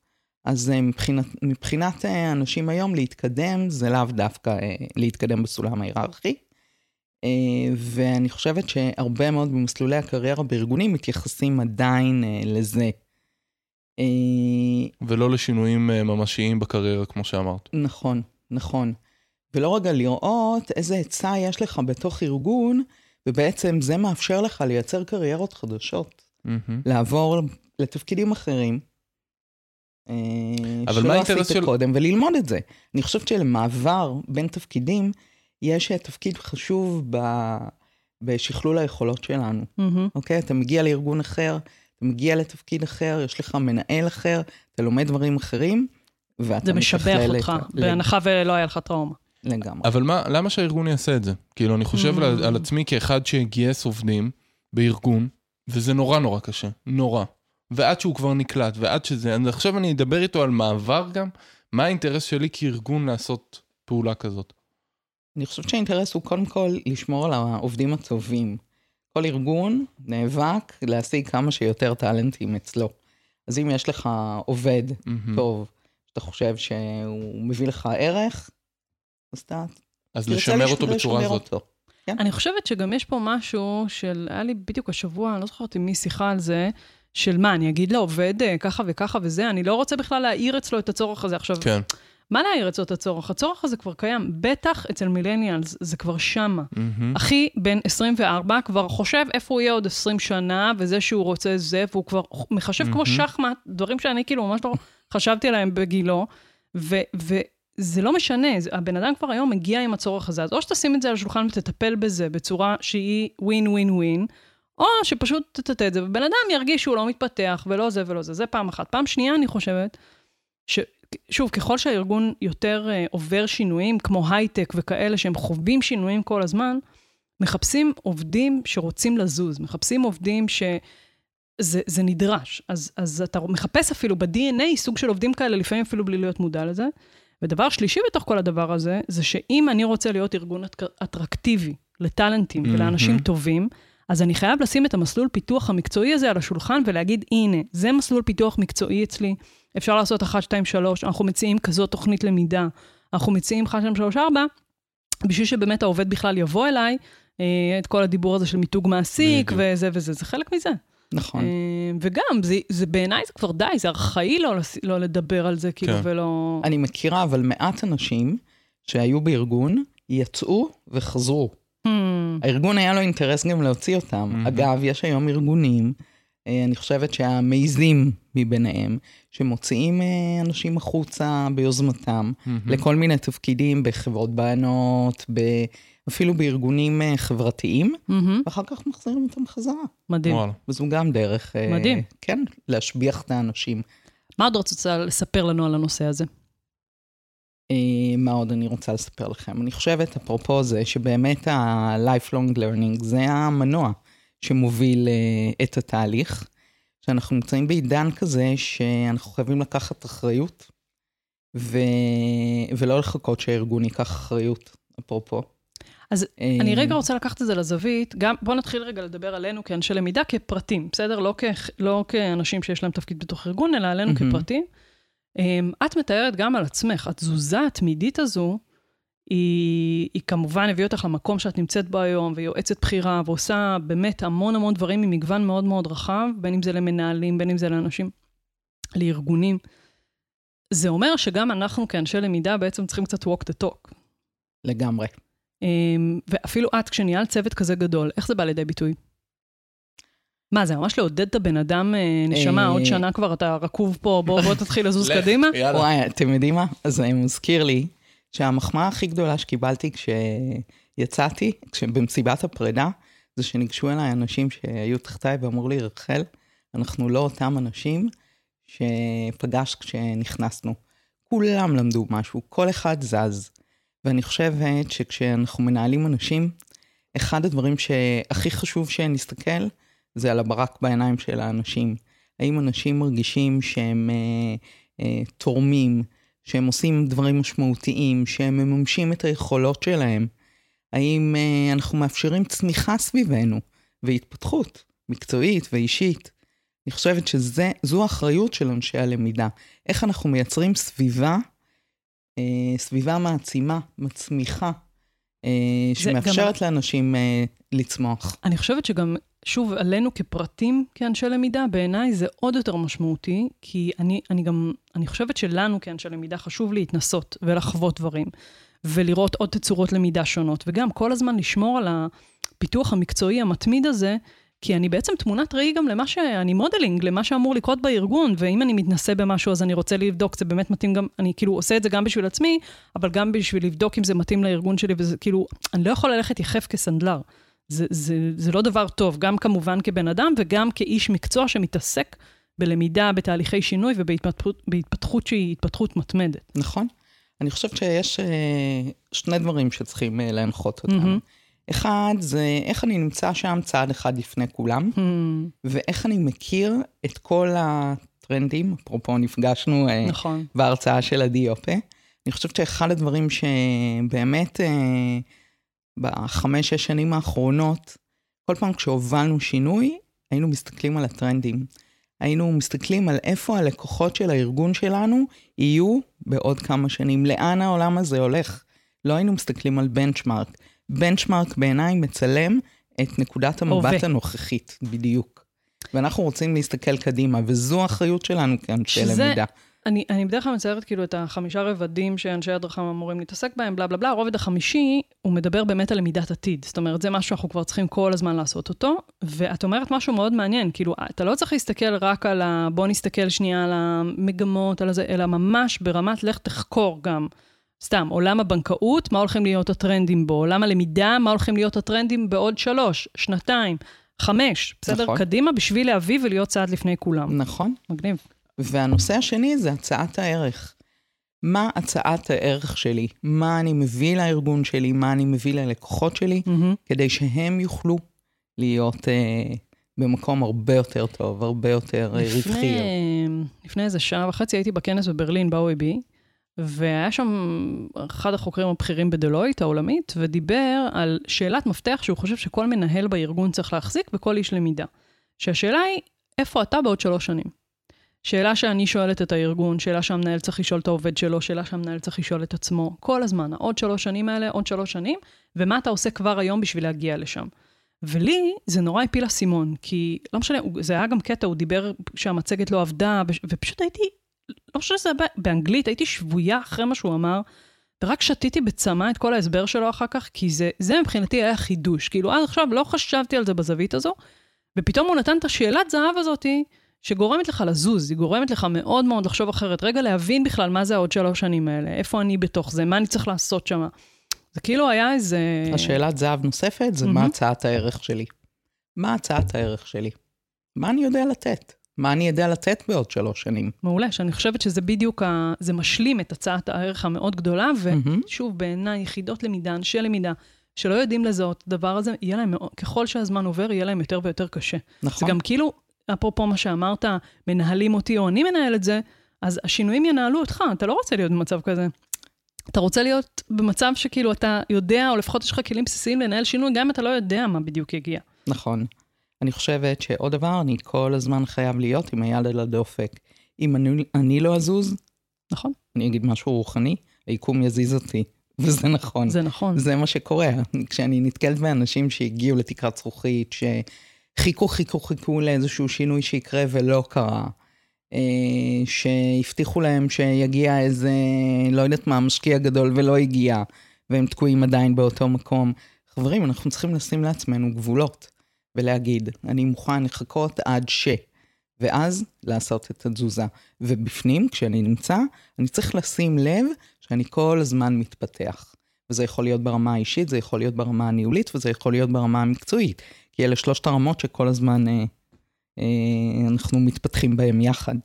אז אה, מבחינת, מבחינת אה, אנשים היום, להתקדם זה לאו דווקא אה, להתקדם בסולם ההיררכי. אה, ואני חושבת שהרבה מאוד במסלולי הקריירה בארגונים מתייחסים עדיין אה, לזה. אה, ולא לשינויים ממשיים בקריירה, כמו שאמרת. נכון, נכון. ולא רגע לראות איזה עצה יש לך בתוך ארגון, ובעצם זה מאפשר לך לייצר קריירות חדשות. מהמם. לעבור לתפקידים אחרים. אבל מה שלא האינטרס עשית של- קודם, וללמוד את זה. אני חושבת שלמעבר בין תפקידים, יש אה, תפקיד חשוב ב... בשכלול היכולות שלנו, מהמם. אוקיי? אתה מגיע לארגון אחר, אתה מגיע לתפקיד אחר, יש לך מנהל אחר, אתה לומד דברים אחרים, ואתה זה משבח אותך, ה- בהנחה ולא היה לך טראומה. לגמרי. אבל מה, למה שהארגון יעשה את זה? כאילו, אני חושב Mm. על, על עצמי כאחד שגייס עובדים בארגון, וזה נורא נורא קשה, נורא. ועד שהוא כבר נקלט, ועד שזה, אני, עכשיו אני אדבר איתו על מעבר גם, מה האינטרס שלי כארגון לעשות פעולה כזאת? אני חושבת שהאינטרס הוא קודם כל לשמור על העובדים הטובים. כל ארגון נאבק להשיג כמה שיותר טאלנטים אצלו. אז אם יש לך עובד מהמם. טוב, שאתה חושב שהוא מביא לך ערך, אז אתה אז לשמר אותו בצורה הזאת. אותו. אני חושבת שגם יש פה משהו של, היה לי בדיוק השבוע, אני לא זוכרת עם מי שיחה על זה, של מה, אני אגיד לעובד אה, ככה וככה וזה, אני לא רוצה בכלל להעיר אצלו את הצורך הזה. עכשיו, כן. מה להעיר את הצורך? הצורך הזה כבר קיים, בטח אצל מילניאלס, זה כבר שמה. מהמם. אחי בן 24 כבר חושב איפה הוא יהיה עוד 20 שנה, וזה שהוא רוצה זה, והוא כבר מחשב כמו מהמם. שחמט, דברים שאני כאילו ממש לא חשבתי עליהם בגילו, ו- וזה לא משנה, הבן אדם כבר היום מגיע עם הצורך הזה, אז או שתשים את זה על השולחן ותטפל בזה בצורה שהיא ווין ווין ווין, או שפשוט תטאטא את זה, ובן אדם ירגיש שהוא לא מתפתח, ולא זה ולא זה, זה פעם אחת. פעם שנייה, אני חושבת, ש... שוב, ככל שהארגון יותר uh, עובר שינויים, כמו הייטק וכאלה, שהם חווים שינויים כל הזמן, מחפשים עובדים שרוצים לזוז, מחפשים עובדים שזה זה נדרש. אז, אז אתה מחפש אפילו ב-DNA סוג של עובדים כאלה, לפעמים אפילו בלי להיות מודע לזה. ודבר שלישי בתוך כל הדבר הזה, זה שאם אני רוצה להיות ארגון אט- אטרקטיבי לטאלנטים ולאנשים מהמם. טובים, אז אני חייב לשים את המסלול פיתוח המקצועי הזה על השולחן ולהגיד, הנה, זה מסלול פיתוח מקצועי אצלי, אפשר לעשות 1, 2, 3, אנחנו מציעים כזאת תוכנית למידה, אנחנו מציעים 1, 2, 3, 4, בשביל שבאמת העובד בכלל יבוא אליי, אה, את כל הדיבור הזה של מיתוג מעסיק בדיוק. וזה וזה, זה חלק מזה. נכון. אה, וגם, זה, זה בעיניי זה כבר די, זה ארכאי לא, לא לדבר על זה, כאילו, כן. ולא... אני מכירה אבל מעט אנשים שהיו בארגון, יצאו וחזרו. Hmm, הארגון היה לו אינטרס גם להוציא אותם. מהמם. אגב, יש היום ארגונים, אני חושבת שהמעיזים מביניהם, שמוציאים אה, אנשים החוצה ביוזמתם, מהמם. לכל מיני תפקידים בחברות בענות, ב- אפילו בארגונים אה, חברתיים, מהמם, ואחר כך מחזירים אותם חזרה. מדהים. וזו גם דרך, אה, מדהים. כן, להשביח את האנשים. מה עוד רוצה לספר לנו על הנושא הזה? אה, מה עוד אני רוצה לספר לכם? אני חושבת, אפרופו זה, שבאמת ה-lifelong learning זה המנוע שמוביל אה, את התהליך, שאנחנו נמצאים בעידן כזה שאנחנו חייבים לקחת אחריות, ו... ולא לחכות שהארגון ייקח אחריות, אפרופו. אז אה, אני רגע רוצה לקחת את זה לזווית, גם, בואו נתחיל רגע לדבר עלינו כאנשי למידה, כפרטים, בסדר? לא, כ, לא כאנשים שיש להם תפקיד בתוך ארגון, אלא עלינו. כפרטים. Um, את מתארת גם על עצמך, התזוזה התמידית הזו, היא, היא כמובן הביאה אותך למקום שאת נמצאת בו היום, ויועצת בכירה, ועושה באמת המון המון דברים ממגוון מאוד מאוד רחב, בין אם זה למנהלים, בין אם זה לאנשים, לארגונים. זה אומר שגם אנחנו כאנשי למידה בעצם צריכים קצת walk the talk. לגמרי. אמ, ואפילו את, כשניהלת צוות כזה גדול, איך זה בא לידי ביטוי? מה, זה ממש לעודד את הבן אדם, אה, נשמה, אה, עוד שנה כבר אתה רקוב פה, בוא, בוא תתחיל לזוז קדימה? וואי, אתם יודעים מה? זה מזכיר לי שהמחמאה הכי גדולה שקיבלתי כשיצאתי, במסיבת הפרידה, זה שניגשו אליי אנשים שהיו תחתיי ואמרו לי, רחל, אנחנו לא אותם אנשים שפגשת כשנכנסנו. כולם למדו משהו, כל אחד זז. ואני חושבת שכשאנחנו מנהלים אנשים, אחד הדברים שהכי חשוב שנסתכל, זה על הברק בעיניים של האנשים. האם אנשים מרגישים שהם אה, אה, תורמים, שהם עושים דברים משמעותיים, שהם מממשים את היכולות שלהם? האם אה, אנחנו מאפשרים צמיחה סביבנו והתפתחות מקצועית ואישית? אני חושבת שזו האחריות של אנשי הלמידה. איך אנחנו מייצרים סביבה, אה, סביבה מעצימה, מצמיחה, אה, שמאפשרת גם... לאנשים אה, לצמוח. אני חושבת שגם, שוב, עלינו כפרטים, כאנשי למידה, בעיניי זה עוד יותר משמעותי, כי אני, אני גם, אני חושבת שלנו כאנשי למידה חשוב להתנסות ולחוות דברים, ולראות עוד תצורות למידה שונות, וגם כל הזמן לשמור על הפיתוח המקצועי המתמיד הזה, כי אני בעצם תמונת ראי גם למה שאני modeling, למה שאמור לקרות בארגון, ואם אני מתנסה במשהו אז אני רוצה לבדוק, זה באמת מתאים גם, אני כאילו עושה את זה גם בשביל עצמי, אבל גם בשביל לבדוק אם זה מתאים לארגון שלי, וזה כאילו, אני לא יכול ללכת יחף כסנדלר. זה, זה, זה לא דבר טוב, גם כמובן כבן אדם וגם כאיש מקצוע שמתעסק בלמידה, בתהליכי שינוי ובהתפתחות שהיא התפתחות מתמדת. נכון. אני חושבת שיש אה, שני דברים שצריכים אה, להנחות אותנו. אמ-הממ. אחד, זה איך אני נמצא שם צעד אחד לפני כולם, הממ. ואיך אני מכיר את כל הטרנדים, אפרופו נפגשנו אה, נכון. בהרצאה של עדי יופה. אני חושבת שאחד הדברים שבאמת אה, בחמש-שש שנים האחרונות, כל פעם כשהובלנו שינוי, היינו מסתכלים על הטרנדים. היינו מסתכלים על איפה הלקוחות של הארגון שלנו יהיו בעוד כמה שנים, לאן העולם הזה הולך. לא היינו מסתכלים על בנצ'מארק. בנצ'מארק בעיניי מצלם את נקודת המבט הווה. הנוכחית, בדיוק. ואנחנו רוצים להסתכל קדימה, וזו האחריות שלנו כאנשי שזה... למידה. אני, אני בדרך כלל מציירת כאילו את החמישה רבדים שאנשי הדרכה אמורים להתעסק בהם, בלה בלה בלה. הרובד החמישי, הוא מדבר באמת על למידת עתיד. זאת אומרת, זה משהו שאנחנו כבר צריכים כל הזמן לעשות אותו. ואת אומרת משהו מאוד מעניין, כאילו, אתה לא צריך להסתכל רק על ה... בוא נסתכל שנייה על המגמות, על זה, אלא ממש ברמת לך תחקור גם. סתם, עולם הבנקאות, מה הולכים להיות הטרנדים בו? עולם הלמידה, מה הולכים להיות הטרנדים בעוד שלוש, שנתיים, חמש, בסדר? נכון. קדימה בשביל להביא ולהיות צעד לפני כולם. נכון. מגניב. והנושא השני זה הצעת הערך. מה הצעת הערך שלי? מה אני מביא לארגון שלי? מה אני מביא ללקוחות שלי? Mm-hmm. כדי שהם יוכלו להיות אה, במקום הרבה יותר טוב, הרבה יותר אה, רווחי. לפני איזה שעה וחצי הייתי בכנס בברלין, ב-OEB, והיה שם אחד החוקרים הבכירים בדלויט העולמית, ודיבר על שאלת מפתח שהוא חושב שכל מנהל בארגון צריך להחזיק וכל איש למידה. שהשאלה היא, איפה אתה בעוד שלוש שנים? שאלה שאני שואלת את הארגון, שאלה שהמנהל צריך לשאול את העובד שלו, שאלה שהמנהל צריך לשאול את עצמו, כל הזמן, העוד שלוש שנים האלה, עוד שלוש שנים, ומה אתה עושה כבר היום בשביל להגיע לשם. ולי זה נורא הפיל אסימון, כי לא משנה, זה היה גם קטע, הוא דיבר שהמצגת לא עבדה, ופשוט הייתי לא חושבת שזה היה באנגלית, הייתי שבויה אחרי מה שהוא אמר, ורק שתיתי בצמא את כל ההסבר שלו אחר כך, כי זה, זה מבחינתי היה חידוש. כאילו, עד עכשיו לא חשבתי על זה בזווית הזו, ופתאום הוא נתן את השאלת זהב הזאתי, שגורמת לך לזוז, היא גורמת לך מאוד מאוד לחשוב אחרת. רגע, להבין בכלל מה זה העוד שלוש שנים האלה, איפה אני בתוך זה, מה אני צריך לעשות שם. זה כאילו היה איזה... השאלת זהב נוספת זה mm-hmm. מה הצעת הערך שלי. מה הצעת הערך שלי? מה אני יודע לתת? מה אני יודע לתת בעוד שלוש שנים. מעולה, שאני חושבת שזה בדיוק, ה... זה משלים את הצעת הערך המאוד גדולה, ושוב, בעיניי, יחידות למידה, אנשי למידה, שלא יודעים לזהות את הדבר הזה, יהיה להם, ככל שהזמן עובר, יהיה להם יותר ויותר קשה. נכון. זה גם כאילו, אפרופו מה שאמרת, מנהלים אותי או אני מנהל את זה, אז השינויים ינהלו אותך, אתה לא רוצה להיות במצב כזה. אתה רוצה להיות במצב שכאילו אתה יודע, או לפחות יש לך כלים בסיסיים לנהל שינוי, גם אם אתה לא יודע מה בדיוק יגיע. נכון. אני חושבת שעוד דבר, אני כל הזמן חייב להיות עם היד על הדופק. אם אני, אני לא אזוז, נכון, אני אגיד משהו רוחני, היקום יזיז אותי. וזה נכון. זה נכון. זה מה שקורה. כשאני נתקלת באנשים שהגיעו לתקרת זכוכית, שחיכו, חיכו, חיכו לאיזשהו שינוי שיקרה ולא קרה, אה, שהבטיחו להם שיגיע איזה, לא יודעת מה, משקיע גדול ולא הגיע, והם תקועים עדיין באותו מקום. חברים, אנחנו צריכים לשים לעצמנו גבולות. ולהגיד, אני מוכן לחכות עד ש... ואז לעשות את התזוזה. ובפנים, כשאני נמצא, אני צריך לשים לב שאני כל הזמן מתפתח. וזה יכול להיות ברמה האישית, זה יכול להיות ברמה הניהולית, וזה יכול להיות ברמה המקצועית. כי אלה שלושת הרמות שכל הזמן אה, אה, אנחנו מתפתחים בהן יחד.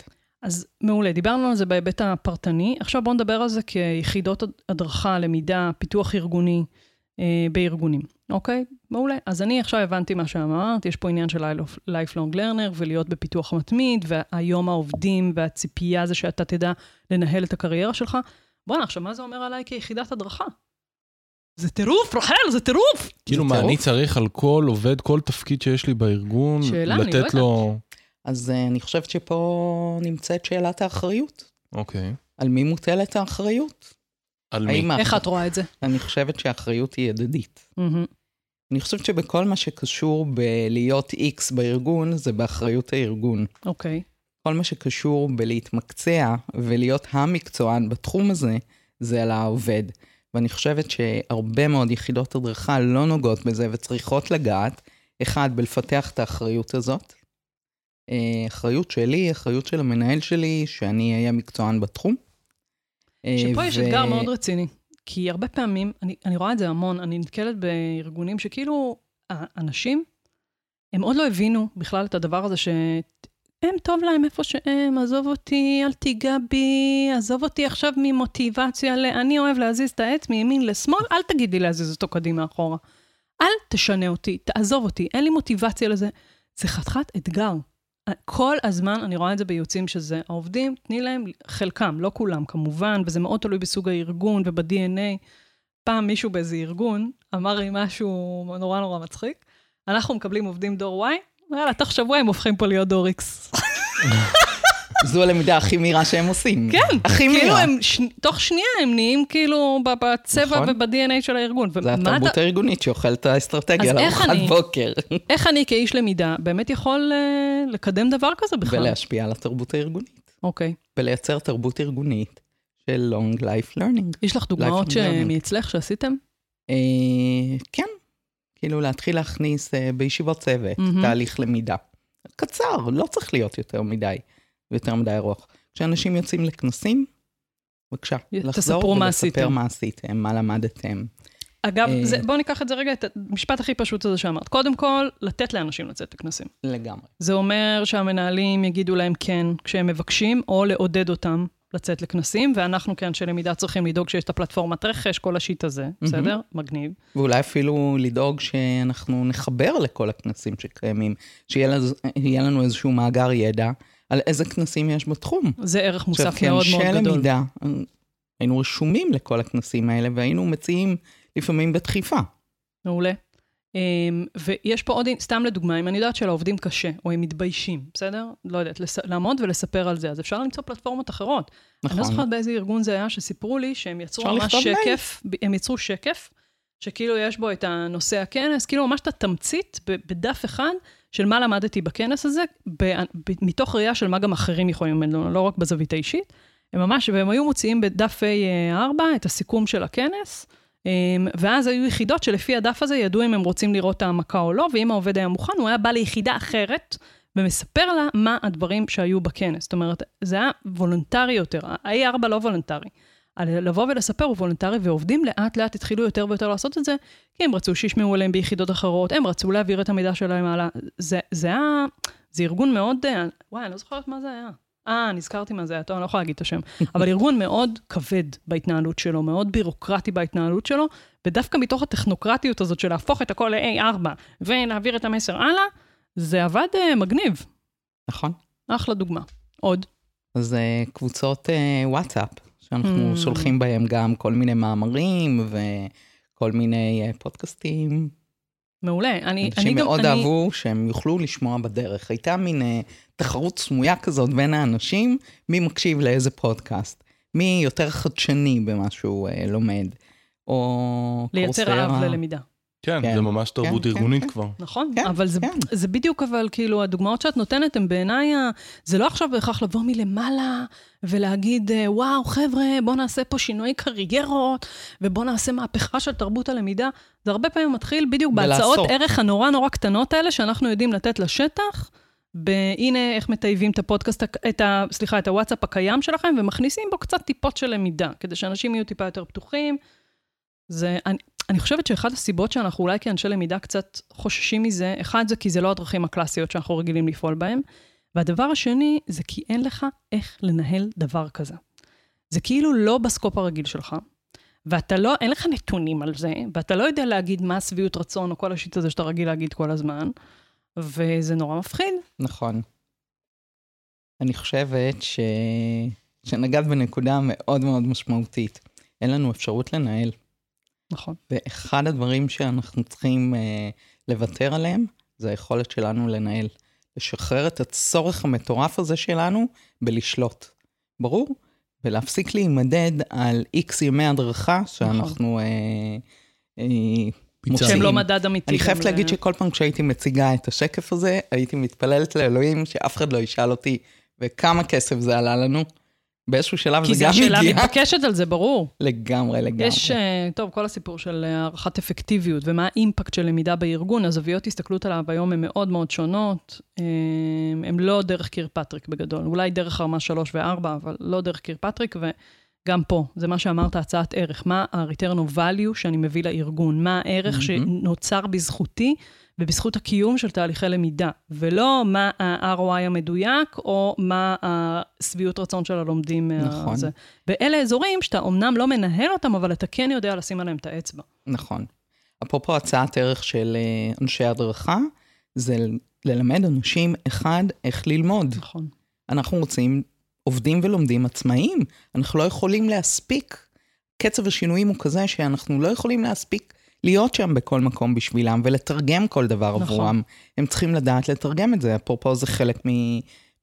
אז מעולה, דיברנו על זה בהיבט הפרטני. עכשיו בואו נדבר על זה כיחידות הדרכה, למידה, פיתוח ארגוני אה, בארגונים, אוקיי? מעולה. אז אני עכשיו הבנתי מה שאמרת, יש פה עניין של lifelong learner ולהיות בפיתוח מתמיד, והיום העובדים והציפייה זה שאתה תדע לנהל את הקריירה שלך. בואנה, עכשיו מה זה אומר עליי כיחידת הדרכה? זה טירוף, רחל, זה טירוף! כאילו מה, אני צריך על כל עובד, כל תפקיד שיש לי בארגון, לתת. לו... אז אה, אני חושבת שפה נמצאת שאלת האחריות. אוקיי. על מי מוטלת האחריות? על מי? איך את רואה את זה? אני חושבת שהאחריות היא הדדית. אני חושבת שבכל מה שקשור בלהיות איקס בארגון, זה באחריות הארגון. אוקיי. כל מה שקשור בלהתמקצע ולהיות המקצוען בתחום הזה, זה על העובד. ואני חושבת שהרבה מאוד יחידות הדרכה לא נוגעות בזה וצריכות לגעת, אחד, בלפתח את האחריות הזאת. אה, אחריות שלי, אחריות של המנהל שלי, שאני אהיה מקצוען בתחום. אה, שפה יש ו- אתגר מאוד רציני. כי הרבה פעמים, אני, אני רואה את זה המון, אני נתקלת בארגונים שכאילו, האנשים, הם עוד לא הבינו בכלל את הדבר הזה שהם טוב להם איפה שהם, עזוב אותי, אל תיגע בי, עזוב אותי עכשיו ממוטיבציה ל... אני אוהב להזיז את העץ מימין לשמאל, אל תגיד לי להזיז אותו קדימה אחורה. אל תשנה אותי, תעזוב אותי, אין לי מוטיבציה לזה. זה חתיכת אתגר. כל הזמן אני רואה את זה בייעוצים שזה העובדים, תני להם, חלקם, לא כולם כמובן, וזה מאוד תלוי בסוג הארגון וב-DNA. פעם מישהו באיזה ארגון אמר לי משהו נורא נורא מצחיק, אנחנו מקבלים עובדים דור Y, ויאללה, תוך שבוע הם הופכים פה להיות דור X. זו הלמידה הכי מהירה שהם עושים. כן, הכי כאילו מהירה. הם, ש... תוך שנייה הם נהיים כאילו בצבע נכון. וב-DNA של הארגון. זה התרבות אתה- הארגונית שאוכלת האסטרטגיה לארוחת בוקר. איך אני כאיש למידה באמת יכול uh, לקדם דבר כזה בכלל? ולהשפיע על התרבות הארגונית. אוקיי. ולייצר תרבות ארגונית של Long Life Learning. יש לך דוגמאות. מאצלך שעשיתם? אה, כן, כאילו להתחיל להכניס אה, בישיבות צוות, מהמם. תהליך למידה. קצר, לא צריך להיות יותר מדי, יותר מדי ארוך. כשאנשים יוצאים לכנסים, בבקשה, לחזור ולספר. מה עשיתם, מה למדתם. אגב, אה, זה, בואו ניקח את זה רגע, את המשפט הכי פשוט הזה שאמרת. קודם כל, לתת לאנשים לצאת לכנסים. לגמרי. זה אומר שהמנהלים יגידו להם כן כשהם מבקשים, או לעודד אותם לצאת לכנסים, ואנחנו כאנשי למידה צריכים לדאוג שיש את הפלטפורמת רכש, כל השיט הזה, בסדר? מגניב. ואולי אפילו לדאוג שאנחנו נחבר לכל הכנסים שקיימים, שיהיה לנו איזשהו מאגר ידע על איזה כנסים יש בתחום. זה ערך מוסף עכשיו, מאוד מאוד כאנשי גדול. למידה, היינו רשומים לכל הכנסים האלה, והיינו מציעים לפעמים בדחיפה. מעולה. Um, ויש פה עוד, סתם לדוגמה, אם אני יודעת שלעובדים קשה, או הם מתביישים, בסדר? לא יודעת, לס, לעמוד ולספר על זה, אז אפשר למצוא פלטפורמות אחרות. אני לא נכון. זוכרת באיזה ארגון זה היה, שסיפרו לי שהם יצרו ממש מייל. שקף, ב- הם יצרו שקף, שכאילו יש בו את הנושא הכנס, כאילו ממש את התמצית בדף אחד של מה למדתי בכנס הזה, ב- ב- מתוך ראייה של מה גם אחרים יכולים ללמד, לא רק בזווית האישית. הם ממש, והם היו מוציאים בדף A4 את הסיכום של הכנס, אמ, ואז היו יחידות שלפי הדף הזה ידעו אם הם רוצים לראות העמקה או לא, ואם העובד היה מוכן, הוא היה בא ליחידה אחרת ומספר לה מה הדברים שהיו בכנס. זאת אומרת, זה היה וולונטרי יותר, ה-A4 לא וולונטרי. לבוא ולספר הוא וולונטרי, ועובדים לאט לאט התחילו יותר ויותר לעשות את זה, כי הם רצו שישמעו עליהם ביחידות אחרות, הם רצו להעביר את המידע שלהם הלאה. זה, זה היה, זה ארגון מאוד, אה, וואי, אני לא זוכרת מה זה היה. אה, נזכרתי מה זה היה, טוב, אני לא יכולה להגיד את השם. אבל ארגון מאוד כבד בהתנהלות שלו, מאוד בירוקרטי בהתנהלות שלו, ודווקא מתוך הטכנוקרטיות הזאת של להפוך את הכל ל-A4 ולהעביר את המסר הלאה, זה עבד אה, מגניב. נכון. אחלה דוגמה. עוד. אז אה, קבוצות אה, וואטסאפ, שאנחנו Mm. שולחים בהם גם כל מיני מאמרים וכל מיני אה, פודקאסטים. מעולה. אני, אני אנשים גם, מאוד אני, אהבו שהם יוכלו לשמוע בדרך. הייתה מין אה, תחרות סמויה כזאת בין האנשים, מי מקשיב לאיזה פודקאסט, מי יותר חדשני במה שהוא אה, לומד, או לייצר קורסרה. רעב ללמידה. כן, כן, זה ממש תרבות כן, ארגונית כן. כבר. נכון? כן, אבל זה, כן. זה בדיוק, אבל כאילו, הדוגמאות שאת נותנת הן בעיניי, זה לא עכשיו בהכרח לבוא מלמעלה ולהגיד, אה, וואו, חבר'ה, בואו נעשה פה שינוי קריירות, ובואו נעשה מהפכה של תרבות הלמידה. זה הרבה פעמים מתחיל בדיוק בהצעות. ערך הנורא נורא קטנות האלה, שאנחנו יודעים לתת לשטח. והנה איך מטייבים את הפודקאסט, את ה, סליחה, את הוואטסאפ הקיים שלכם, ומכניסים בו קצת טיפות של למידה, כדי שאנשים יהיו טיפה יותר פתוחים. זה, אני, אני חושבת שאחת הסיבות שאנחנו אולי כאנשי למידה קצת חוששים מזה, אחד זה כי זה לא הדרכים הקלאסיות שאנחנו רגילים לפעול בהן, והדבר השני, זה כי אין לך איך לנהל דבר כזה. זה כאילו לא בסקופ הרגיל שלך, ואתה לא, אין לך נתונים על זה, ואתה לא יודע להגיד מה שביעות רצון או כל השיט הזה שאתה רגיל להגיד כל הזמן, וזה נורא מפחיד. נכון. אני חושבת ש... שנגעת בנקודה מאוד מאוד משמעותית. אין לנו אפשרות לנהל. נכון. ואחד הדברים שאנחנו צריכים אה, לוותר עליהם, זה היכולת שלנו לנהל. לשחרר את הצורך המטורף הזה שלנו בלשלוט. ברור? ולהפסיק להימדד על איקס ימי הדרכה שאנחנו אה, אה, מוצאים. שהם לא מדד אמיתי. אני חייבת להגיד שכל פעם כשהייתי מציגה את השקף הזה, הייתי מתפללת לאלוהים שאף אחד לא ישאל אותי וכמה כסף זה עלה לנו. באיזשהו שלב כי זה זו גם הגיע. מתבקשת על זה, ברור. לגמרי, לגמרי. יש, אה, טוב, כל הסיפור של אה, הערכת אפקטיביות ומה האימפקט של למידה בארגון, הזוויות הסתכלות עליו היום הן מאוד מאוד שונות. אה, הן לא דרך קירפטריק בגדול, אולי דרך רמה 3 ו-4, אבל לא דרך קירפטריק, וגם פה, זה מה שאמרת, הצעת ערך. מה ה-return of value שאני מביא לארגון? מה הערך מהמם. שנוצר בזכותי ובזכות הקיום של תהליכי למידה, ולא מה ה-ROI המדויק, או מה השביעות רצון של הלומדים. נכון. זה. ואלה אזורים שאתה אומנם לא מנהל אותם, אבל אתה כן יודע לשים עליהם את האצבע. נכון. אפרופו הצעת ערך של אה, אנשי הדרכה, זה ללמד אנשים, אחד, איך ללמוד. נכון. אנחנו רוצים עובדים ולומדים עצמאיים. אנחנו לא יכולים להספיק. קצב השינויים הוא כזה שאנחנו לא יכולים להספיק להיות שם בכל מקום בשבילם ולתרגם כל דבר נכון. עבורם. הם צריכים לדעת לתרגם את זה, אפרופו זה חלק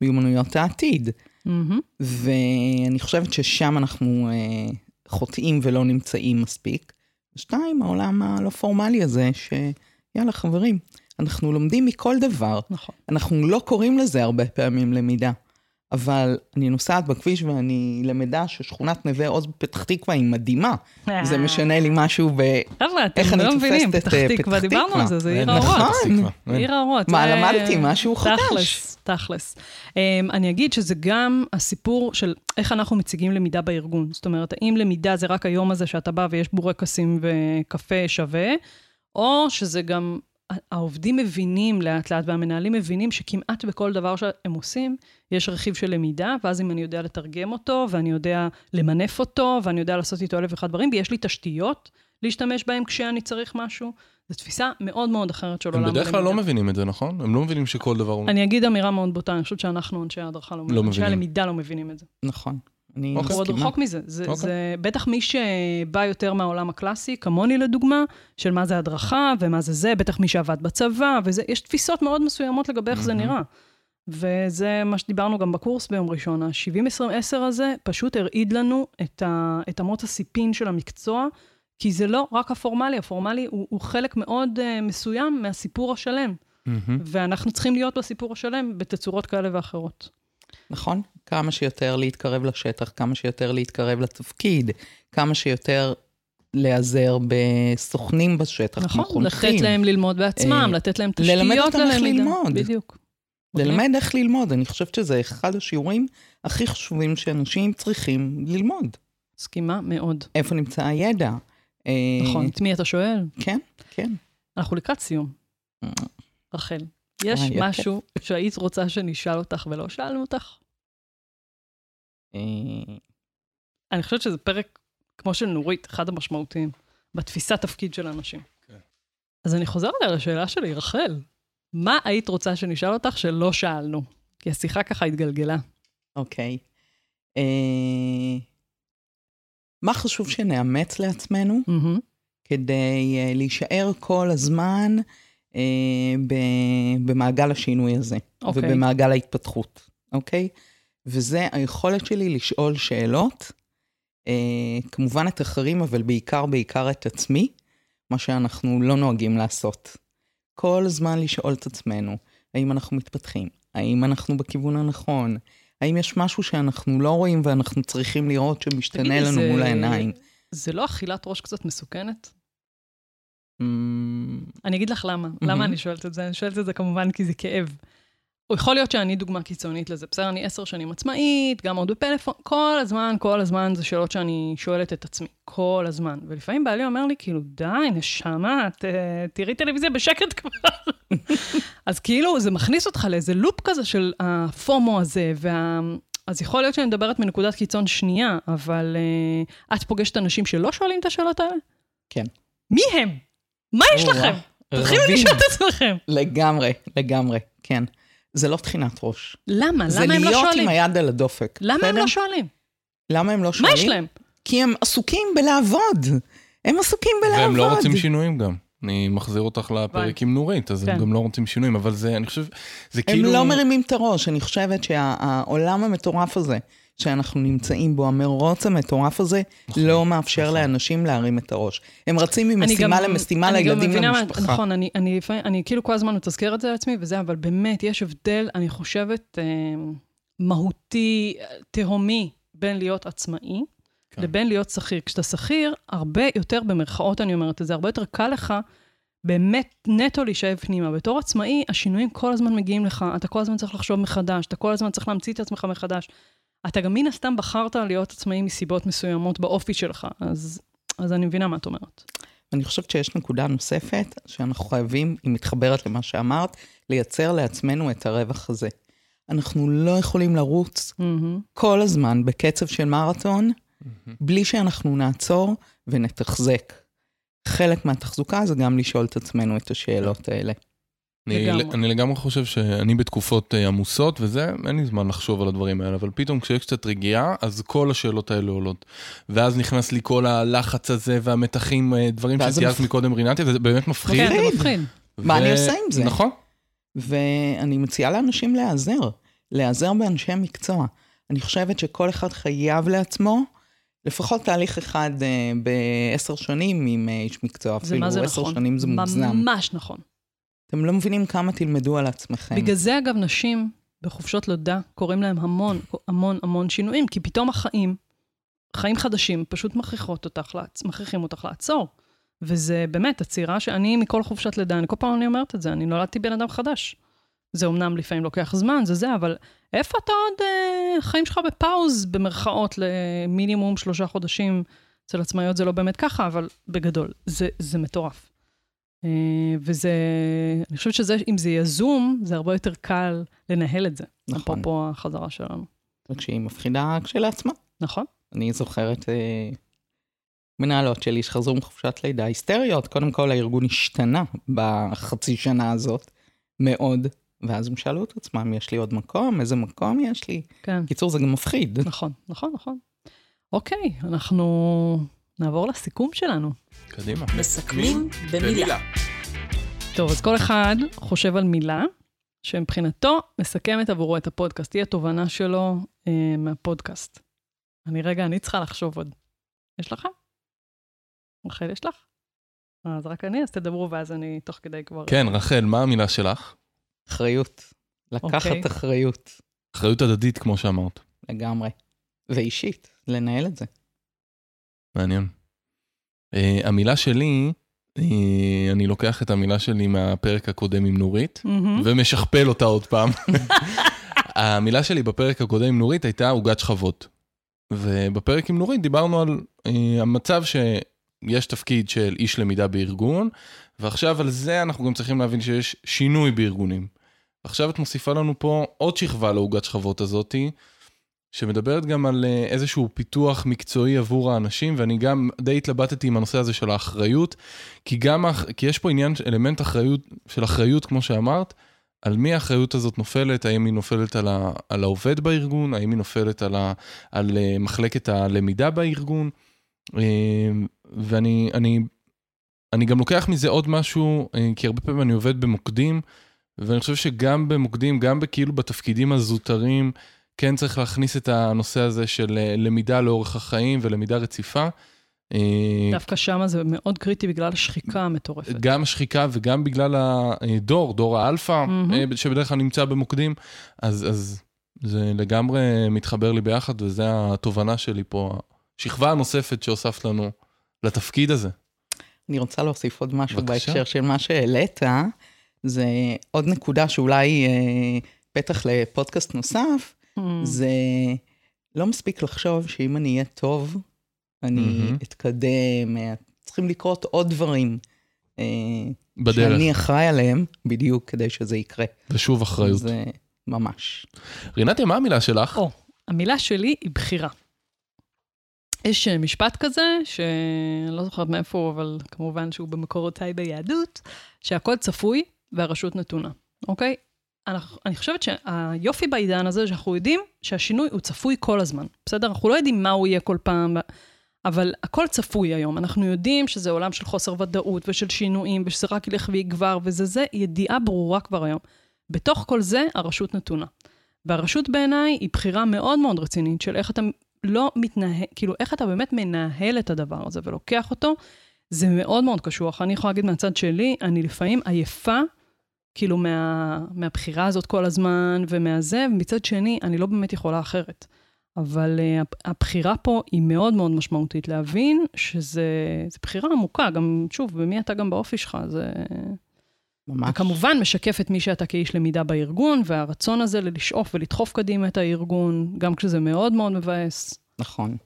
מיומנויות העתיד. מהמם. ואני חושבת ששם אנחנו אה, חוטאים ולא נמצאים מספיק. שתיים, העולם הלא פורמלי הזה, שיאללה חברים, אנחנו לומדים מכל דבר. נכון. אנחנו לא קוראים לזה הרבה פעמים למידה. אבל אני נוסעת בכביש ואני למדה ששכונת נווה עוז בפתח תקווה היא מדהימה. זה משנה לי משהו ב... חבר'ה, איך אתם אני לא תופסת מבינים, פתח אה, תקווה, דיברנו על. זה, זה עיר נכון. האורות. תקווה, כן. עיר האורות. מה, זה- למדתי משהו חדש. תכלס, תכלס. Um, אני אגיד שזה גם הסיפור של איך אנחנו מציגים למידה בארגון. זאת אומרת, האם למידה זה רק היום הזה שאתה בא ויש בורקסים וקפה שווה, או שזה גם, העובדים מבינים לאט לאט והמנהלים מבינים שכמעט בכל דבר שהם עושים, יש רכיב של למידה, ואז אם אני יודע לתרגם אותו, ואני יודע למנף אותו, ואני יודע לעשות איתו אלף ואחד דברים, ויש לי תשתיות להשתמש בהם כשאני צריך משהו, זו תפיסה מאוד מאוד אחרת של עולם הם הלמידה. בדרך כלל לא מבינים את זה, נכון? הם לא מבינים שכל דבר הוא... אני אגיד אמירה מאוד בוטה, אני חושבת שאנחנו, אנשי ההדרכה, לא מבינים. אנשי. הלמידה לא מבינים את זה. נכון. אני אוקיי. אנחנו עוד. רחוק מזה. זה, אוקיי. זה בטח מי שבא יותר מהעולם הקלאסי, כמוני לדוגמה, של מה זה הדרכה ומה זה זה, בטח מי שעבד בצבא, וזה, יש תפיסות מאוד מסוימות לגבי איך זה מהמם. נראה. וזה מה שדיברנו גם בקורס ביום ראשון, ה-70-20-10 הזה פשוט הרעיד לנו את, ה, את אמות הסיפין של המקצוע, כי זה לא רק הפורמלי, הפורמלי הוא, הוא חלק מאוד uh, מסוים מהסיפור השלם, מהמם. ואנחנו צריכים להיות בסיפור השלם בתצורות כאלה ואחרות. נכון? כמה שיותר להתקרב לשטח, כמה שיותר להתקרב לתפקיד, כמה שיותר להיעזר בסוכנים בשטח, נכון, מחונכים. לתת להם ללמוד בעצמם, אה, לתת להם ללמד תשתיות אותם איך ללמידה. ללמוד. בדיוק. ללמד איך ללמוד. אני חושבת שזה אחד השיעורים הכי חשובים שאנשים צריכים ללמוד. מסכימה מאוד. איפה נמצא הידע. אה, נכון, את מי אתה שואל? כן, כן. אנחנו לקראת סיום. רחל, יש משהו שהיית רוצה שנשאל אותך ולא שאלנו אותך? אה, אני חושבת שזה פרק, כמו של נורית, אחד המשמעותיים, בתפיסת תפקיד של אנשים. כן. אז אני חוזרת על השאלה שלי, רחל, מה היית רוצה שנשאל אותך שלא שאלנו? כי השיחה ככה התגלגלה. אוקיי. אה, מה חשוב שנאמץ לעצמנו. כדי אה, להישאר כל הזמן ב- במעגל השינוי הזה, אוקיי. ובמעגל ההתפתחות, אוקיי? וזה היכולת שלי לשאול שאלות, אה, כמובן את אחרים, אבל בעיקר בעיקר את עצמי, מה שאנחנו לא נוהגים לעשות. כל הזמן לשאול את עצמנו, האם אנחנו מתפתחים? האם אנחנו בכיוון הנכון? האם יש משהו שאנחנו לא רואים ואנחנו צריכים לראות שמשתנה לנו זה- מול העיניים? זה לא אכילת ראש קצת מסוכנת? אמ, אני אגיד לך למה. למה אני שואלת את זה? אני שואלת את זה כמובן כי זה כאב. יכול להיות שאני דוגמה קיצונית לזה, בסדר? אני עשר שנים עצמאית, גם עוד בפלאפון, כל הזמן, כל הזמן זה שאלות שאני שואלת את עצמי, כל הזמן. ולפעמים בעלי אומר לי, כאילו, די, נשמה, ת, תראי טלוויזיה בשקט כבר. אז כאילו, זה מכניס אותך לאיזה לופ כזה של הפומו הזה, וה... אז יכול להיות שאני מדברת מנקודת קיצון שנייה, אבל uh, את פוגשת אנשים שלא שואלים את השאלות האלה? כן. מי הם? מה יש לכם? תתחילו. לשאול את עצמכם. לגמרי, לגמרי, כן. זה לא תחינת ראש. למה? זה למה הם לא להיות שואלים? עם היד על הדופק. למה הם? לא שואלים? למה הם לא מה שואלים? יש להם? כי הם עסוקים בלעבוד. הם עסוקים בלעבוד. והם לא רוצים שינויים גם. אני מחזיר אותך לפרק עם נורית, אז כן. הם גם לא רוצים שינויים, אבל זה, אני חושב, זה הם כאילו... לא מרימים את הראש. אני חושבת שהעולם המטורף הזה, שאנחנו נמצאים בו, המרוץ המטורף הזה, לא מאפשר נכון. לאנשים להרים את הראש. הם רצים אני ממשימה גם- למשימה אני לילדים מבינה מה- למשפחה. נכון, אני, אני, לפעמים- אני כאילו כל הזמן מתזכרת את זה לעצמי וזה, אבל באמת, יש הבדל, אני חושבת, אה, מהותי, אה, תהומי, בין להיות עצמאי כן. לבין להיות שכיר. כשאתה שכיר, הרבה יותר, במרכאות אני אומרת את זה, הרבה יותר קל לך באמת נטו להישאב פנימה. בתור עצמאי, השינויים כל הזמן מגיעים לך, אתה כל הזמן צריך לחשוב מחדש, אתה כל הזמן צריך להמציא את עצמך מחדש. אתה גם מן הסתם בחרת להיות עצמאי מסיבות מסוימות באופי שלך, אז, אז אני מבינה מה את אומרת. אני חושבת שיש נקודה נוספת, שאנחנו חייבים, היא מתחברת למה שאמרת, לייצר לעצמנו את הרווח הזה. אנחנו לא יכולים לרוץ מהמם. כל הזמן בקצב של מרתון, מהמם. בלי שאנחנו נעצור ונתחזק. חלק מהתחזוקה זה גם לשאול את עצמנו את השאלות האלה. אני, לגמרי. אני לגמרי חושב שאני בתקופות אה, עמוסות וזה, אין לי זמן לחשוב על הדברים האלה, אבל פתאום כשיש קצת רגיעה, אז כל השאלות האלה עולות. ואז נכנס לי כל הלחץ הזה והמתחים, אה, דברים שציירת מקודם רינתי, וזה באמת מפחיד. כן, זה מפחיד. מה אני עושה עם זה? נכון. ואני מציעה לאנשים להיעזר, להיעזר באנשי מקצוע. אני חושבת שכל אחד חייב לעצמו לפחות תהליך אחד אה, בעשר שנים עם איש מקצוע, זה מה זה אפילו עשר נכון. שנים זה מוגזם. ממש נכון. אתם לא מבינים כמה תלמדו על עצמכם. בגלל זה, אגב, נשים בחופשות לידה, קוראים להם המון, המון, המון שינויים, כי פתאום החיים, חיים חדשים, פשוט מכריחות אותך, לעצ- מכריחים אותך לעצור. וזה באמת, הצעירה שאני מכל חופשת לידה, אני כל פעם אני אומרת את זה, אני נולדתי בן אדם חדש. זה אמנם לפעמים לוקח זמן, זה זה, אבל איפה אתה עוד, אה, החיים שלך בפאוז, במרכאות, למינימום שלושה חודשים. אצל עצמאיות זה לא באמת ככה, אבל בגדול, זה, זה מטורף. אה, וזה, אני חושבת שזה, אם זה יזום, זה הרבה יותר קל לנהל את זה. נכון. אפרופו החזרה שלנו. וכשהיא מפחידה כשלעצמה. נכון? אני זוכרת אה, מנהלות שלי שחזרו מחופשת לידה היסטריות. קודם כל, הארגון השתנה בחצי שנה הזאת מאוד, ואז הם שאלו את עצמם, יש לי עוד מקום? איזה מקום יש לי? כן. קיצור, זה גם מפחיד. נכון, נכון, נכון. אוקיי, אנחנו נעבור לסיכום שלנו. קדימה. מסכמים במילה. טוב, אז כל אחד חושב על מילה שמבחינתו מסכמת עבורו את הפודקאסט. היא התובנה שלו אה, מהפודקאסט. אני רגע, אני צריכה לחשוב עוד. יש לך? רחל, יש לך? אז רק אני, אז תדברו, ואז אני תוך כדי כבר... כן, רחל, מה המילה שלך? אחריות. לקחת אוקיי. אחריות. אחריות הדדית, כמו שאמרת. לגמרי. ואישית, לנהל את זה. מעניין. Uh, המילה שלי, uh, אני לוקח את המילה שלי מהפרק הקודם עם נורית, מהמם. ומשכפל אותה עוד פעם. המילה שלי בפרק הקודם עם נורית הייתה עוגת שכבות. ובפרק עם נורית דיברנו על uh, המצב שיש תפקיד של איש למידה בארגון, ועכשיו על זה אנחנו גם צריכים להבין שיש שינוי בארגונים. עכשיו את מוסיפה לנו פה עוד שכבה לעוגת שכבות הזאתי, שמדברת גם על אה, איזשהו פיתוח מקצועי עבור האנשים, ואני גם די התלבטתי עם הנושא הזה של האחריות, כי גם, כי יש פה עניין, אלמנט אחריות, של אחריות, כמו שאמרת, על מי האחריות הזאת נופלת, האם היא נופלת על, ה, על העובד בארגון, האם היא נופלת על, ה, על אה, מחלקת הלמידה בארגון, אה, ואני אני, אני גם לוקח מזה עוד משהו, כי הרבה פעמים אני עובד במוקדים, ואני חושב שגם במוקדים, גם כאילו בתפקידים הזוטרים, כן צריך להכניס את הנושא הזה של אה, למידה לאורך החיים ולמידה רציפה. אה, דווקא שמה זה מאוד קריטי בגלל השחיקה המטורפת. גם השחיקה וגם בגלל הדור, דור האלפא. אה, שבדרך כלל נמצא במוקדים, אז, אז זה לגמרי מתחבר לי ביחד, וזו התובנה שלי פה, השכבה הנוספת שהוספת לנו לתפקיד הזה. אני רוצה להוסיף עוד משהו בבקשה. בהקשר של מה שהעלית, זה עוד נקודה שאולי אה, פתח לפודקאסט נוסף, Mm. זה לא מספיק לחשוב שאם אני אהיה טוב, אני מהמם. אתקדם, אה, צריכים לקרות עוד דברים. אה, בדרך, שאני אחראי עליהם, בדיוק כדי שזה יקרה. ושוב אחריות. זה ממש. רינתיה, מה המילה שלך? או, המילה שלי היא בחירה. יש אה, משפט כזה, שאני לא זוכרת מאיפה הוא, אבל כמובן שהוא במקורותיי ביהדות, שהכל צפוי והרשות נתונה, אוקיי? אני חושבת שהיופי בעידן הזה, שאנחנו יודעים שהשינוי הוא צפוי כל הזמן, בסדר? אנחנו לא יודעים מה הוא יהיה כל פעם, אבל הכל צפוי היום. אנחנו יודעים שזה עולם של חוסר ודאות ושל שינויים, ושזה רק ילך ויגבר, וזה זה ידיעה ברורה כבר היום. בתוך כל זה, הרשות נתונה. והרשות בעיניי היא בחירה מאוד מאוד רצינית של איך אתה לא מתנהל, כאילו, איך אתה באמת מנהל את הדבר הזה ולוקח אותו, זה מאוד מאוד קשוח. אני יכולה להגיד מהצד שלי, אני לפעמים עייפה, כאילו, מה, מהבחירה הזאת כל הזמן ומהזה, ומצד שני, אני לא באמת יכולה אחרת. אבל uh, הבחירה פה היא מאוד מאוד משמעותית, להבין שזה זה בחירה עמוקה, גם, שוב, במי אתה גם באופי שלך, זה... ממש. וכמובן משקף את מי שאתה כאיש למידה בארגון, והרצון הזה לשאוף ולדחוף קדימה את הארגון, גם כשזה מאוד מאוד מבאס. נכון.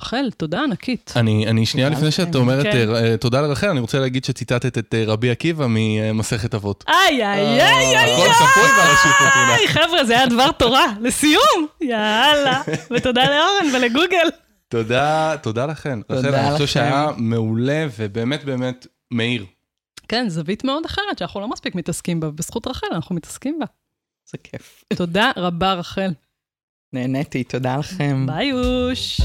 רחל, תודה ענקית. אני, אני שנייה לפני. שאת אומרת כן. אה, אה, תודה לרחל, אני רוצה להגיד שציטטת את אה, רבי עקיבא ממסכת אבות. איי, איי, איי, איי, הכל צפוי והרשות נתונה. איי, חבר'ה, זה היה דבר תורה, לסיום, יאללה. ותודה לאורן ולגוגל. תודה, תודה לכן. תודה רחל, אני חושב. שהיה מעולה ובאמת באמת מהיר. כן, זווית מאוד אחרת שאנחנו לא מספיק מתעסקים בה, בזכות רחל אנחנו מתעסקים בה. זה כיף. תודה רבה, רחל. נהניתי, תודה לכם. ביי, אוש.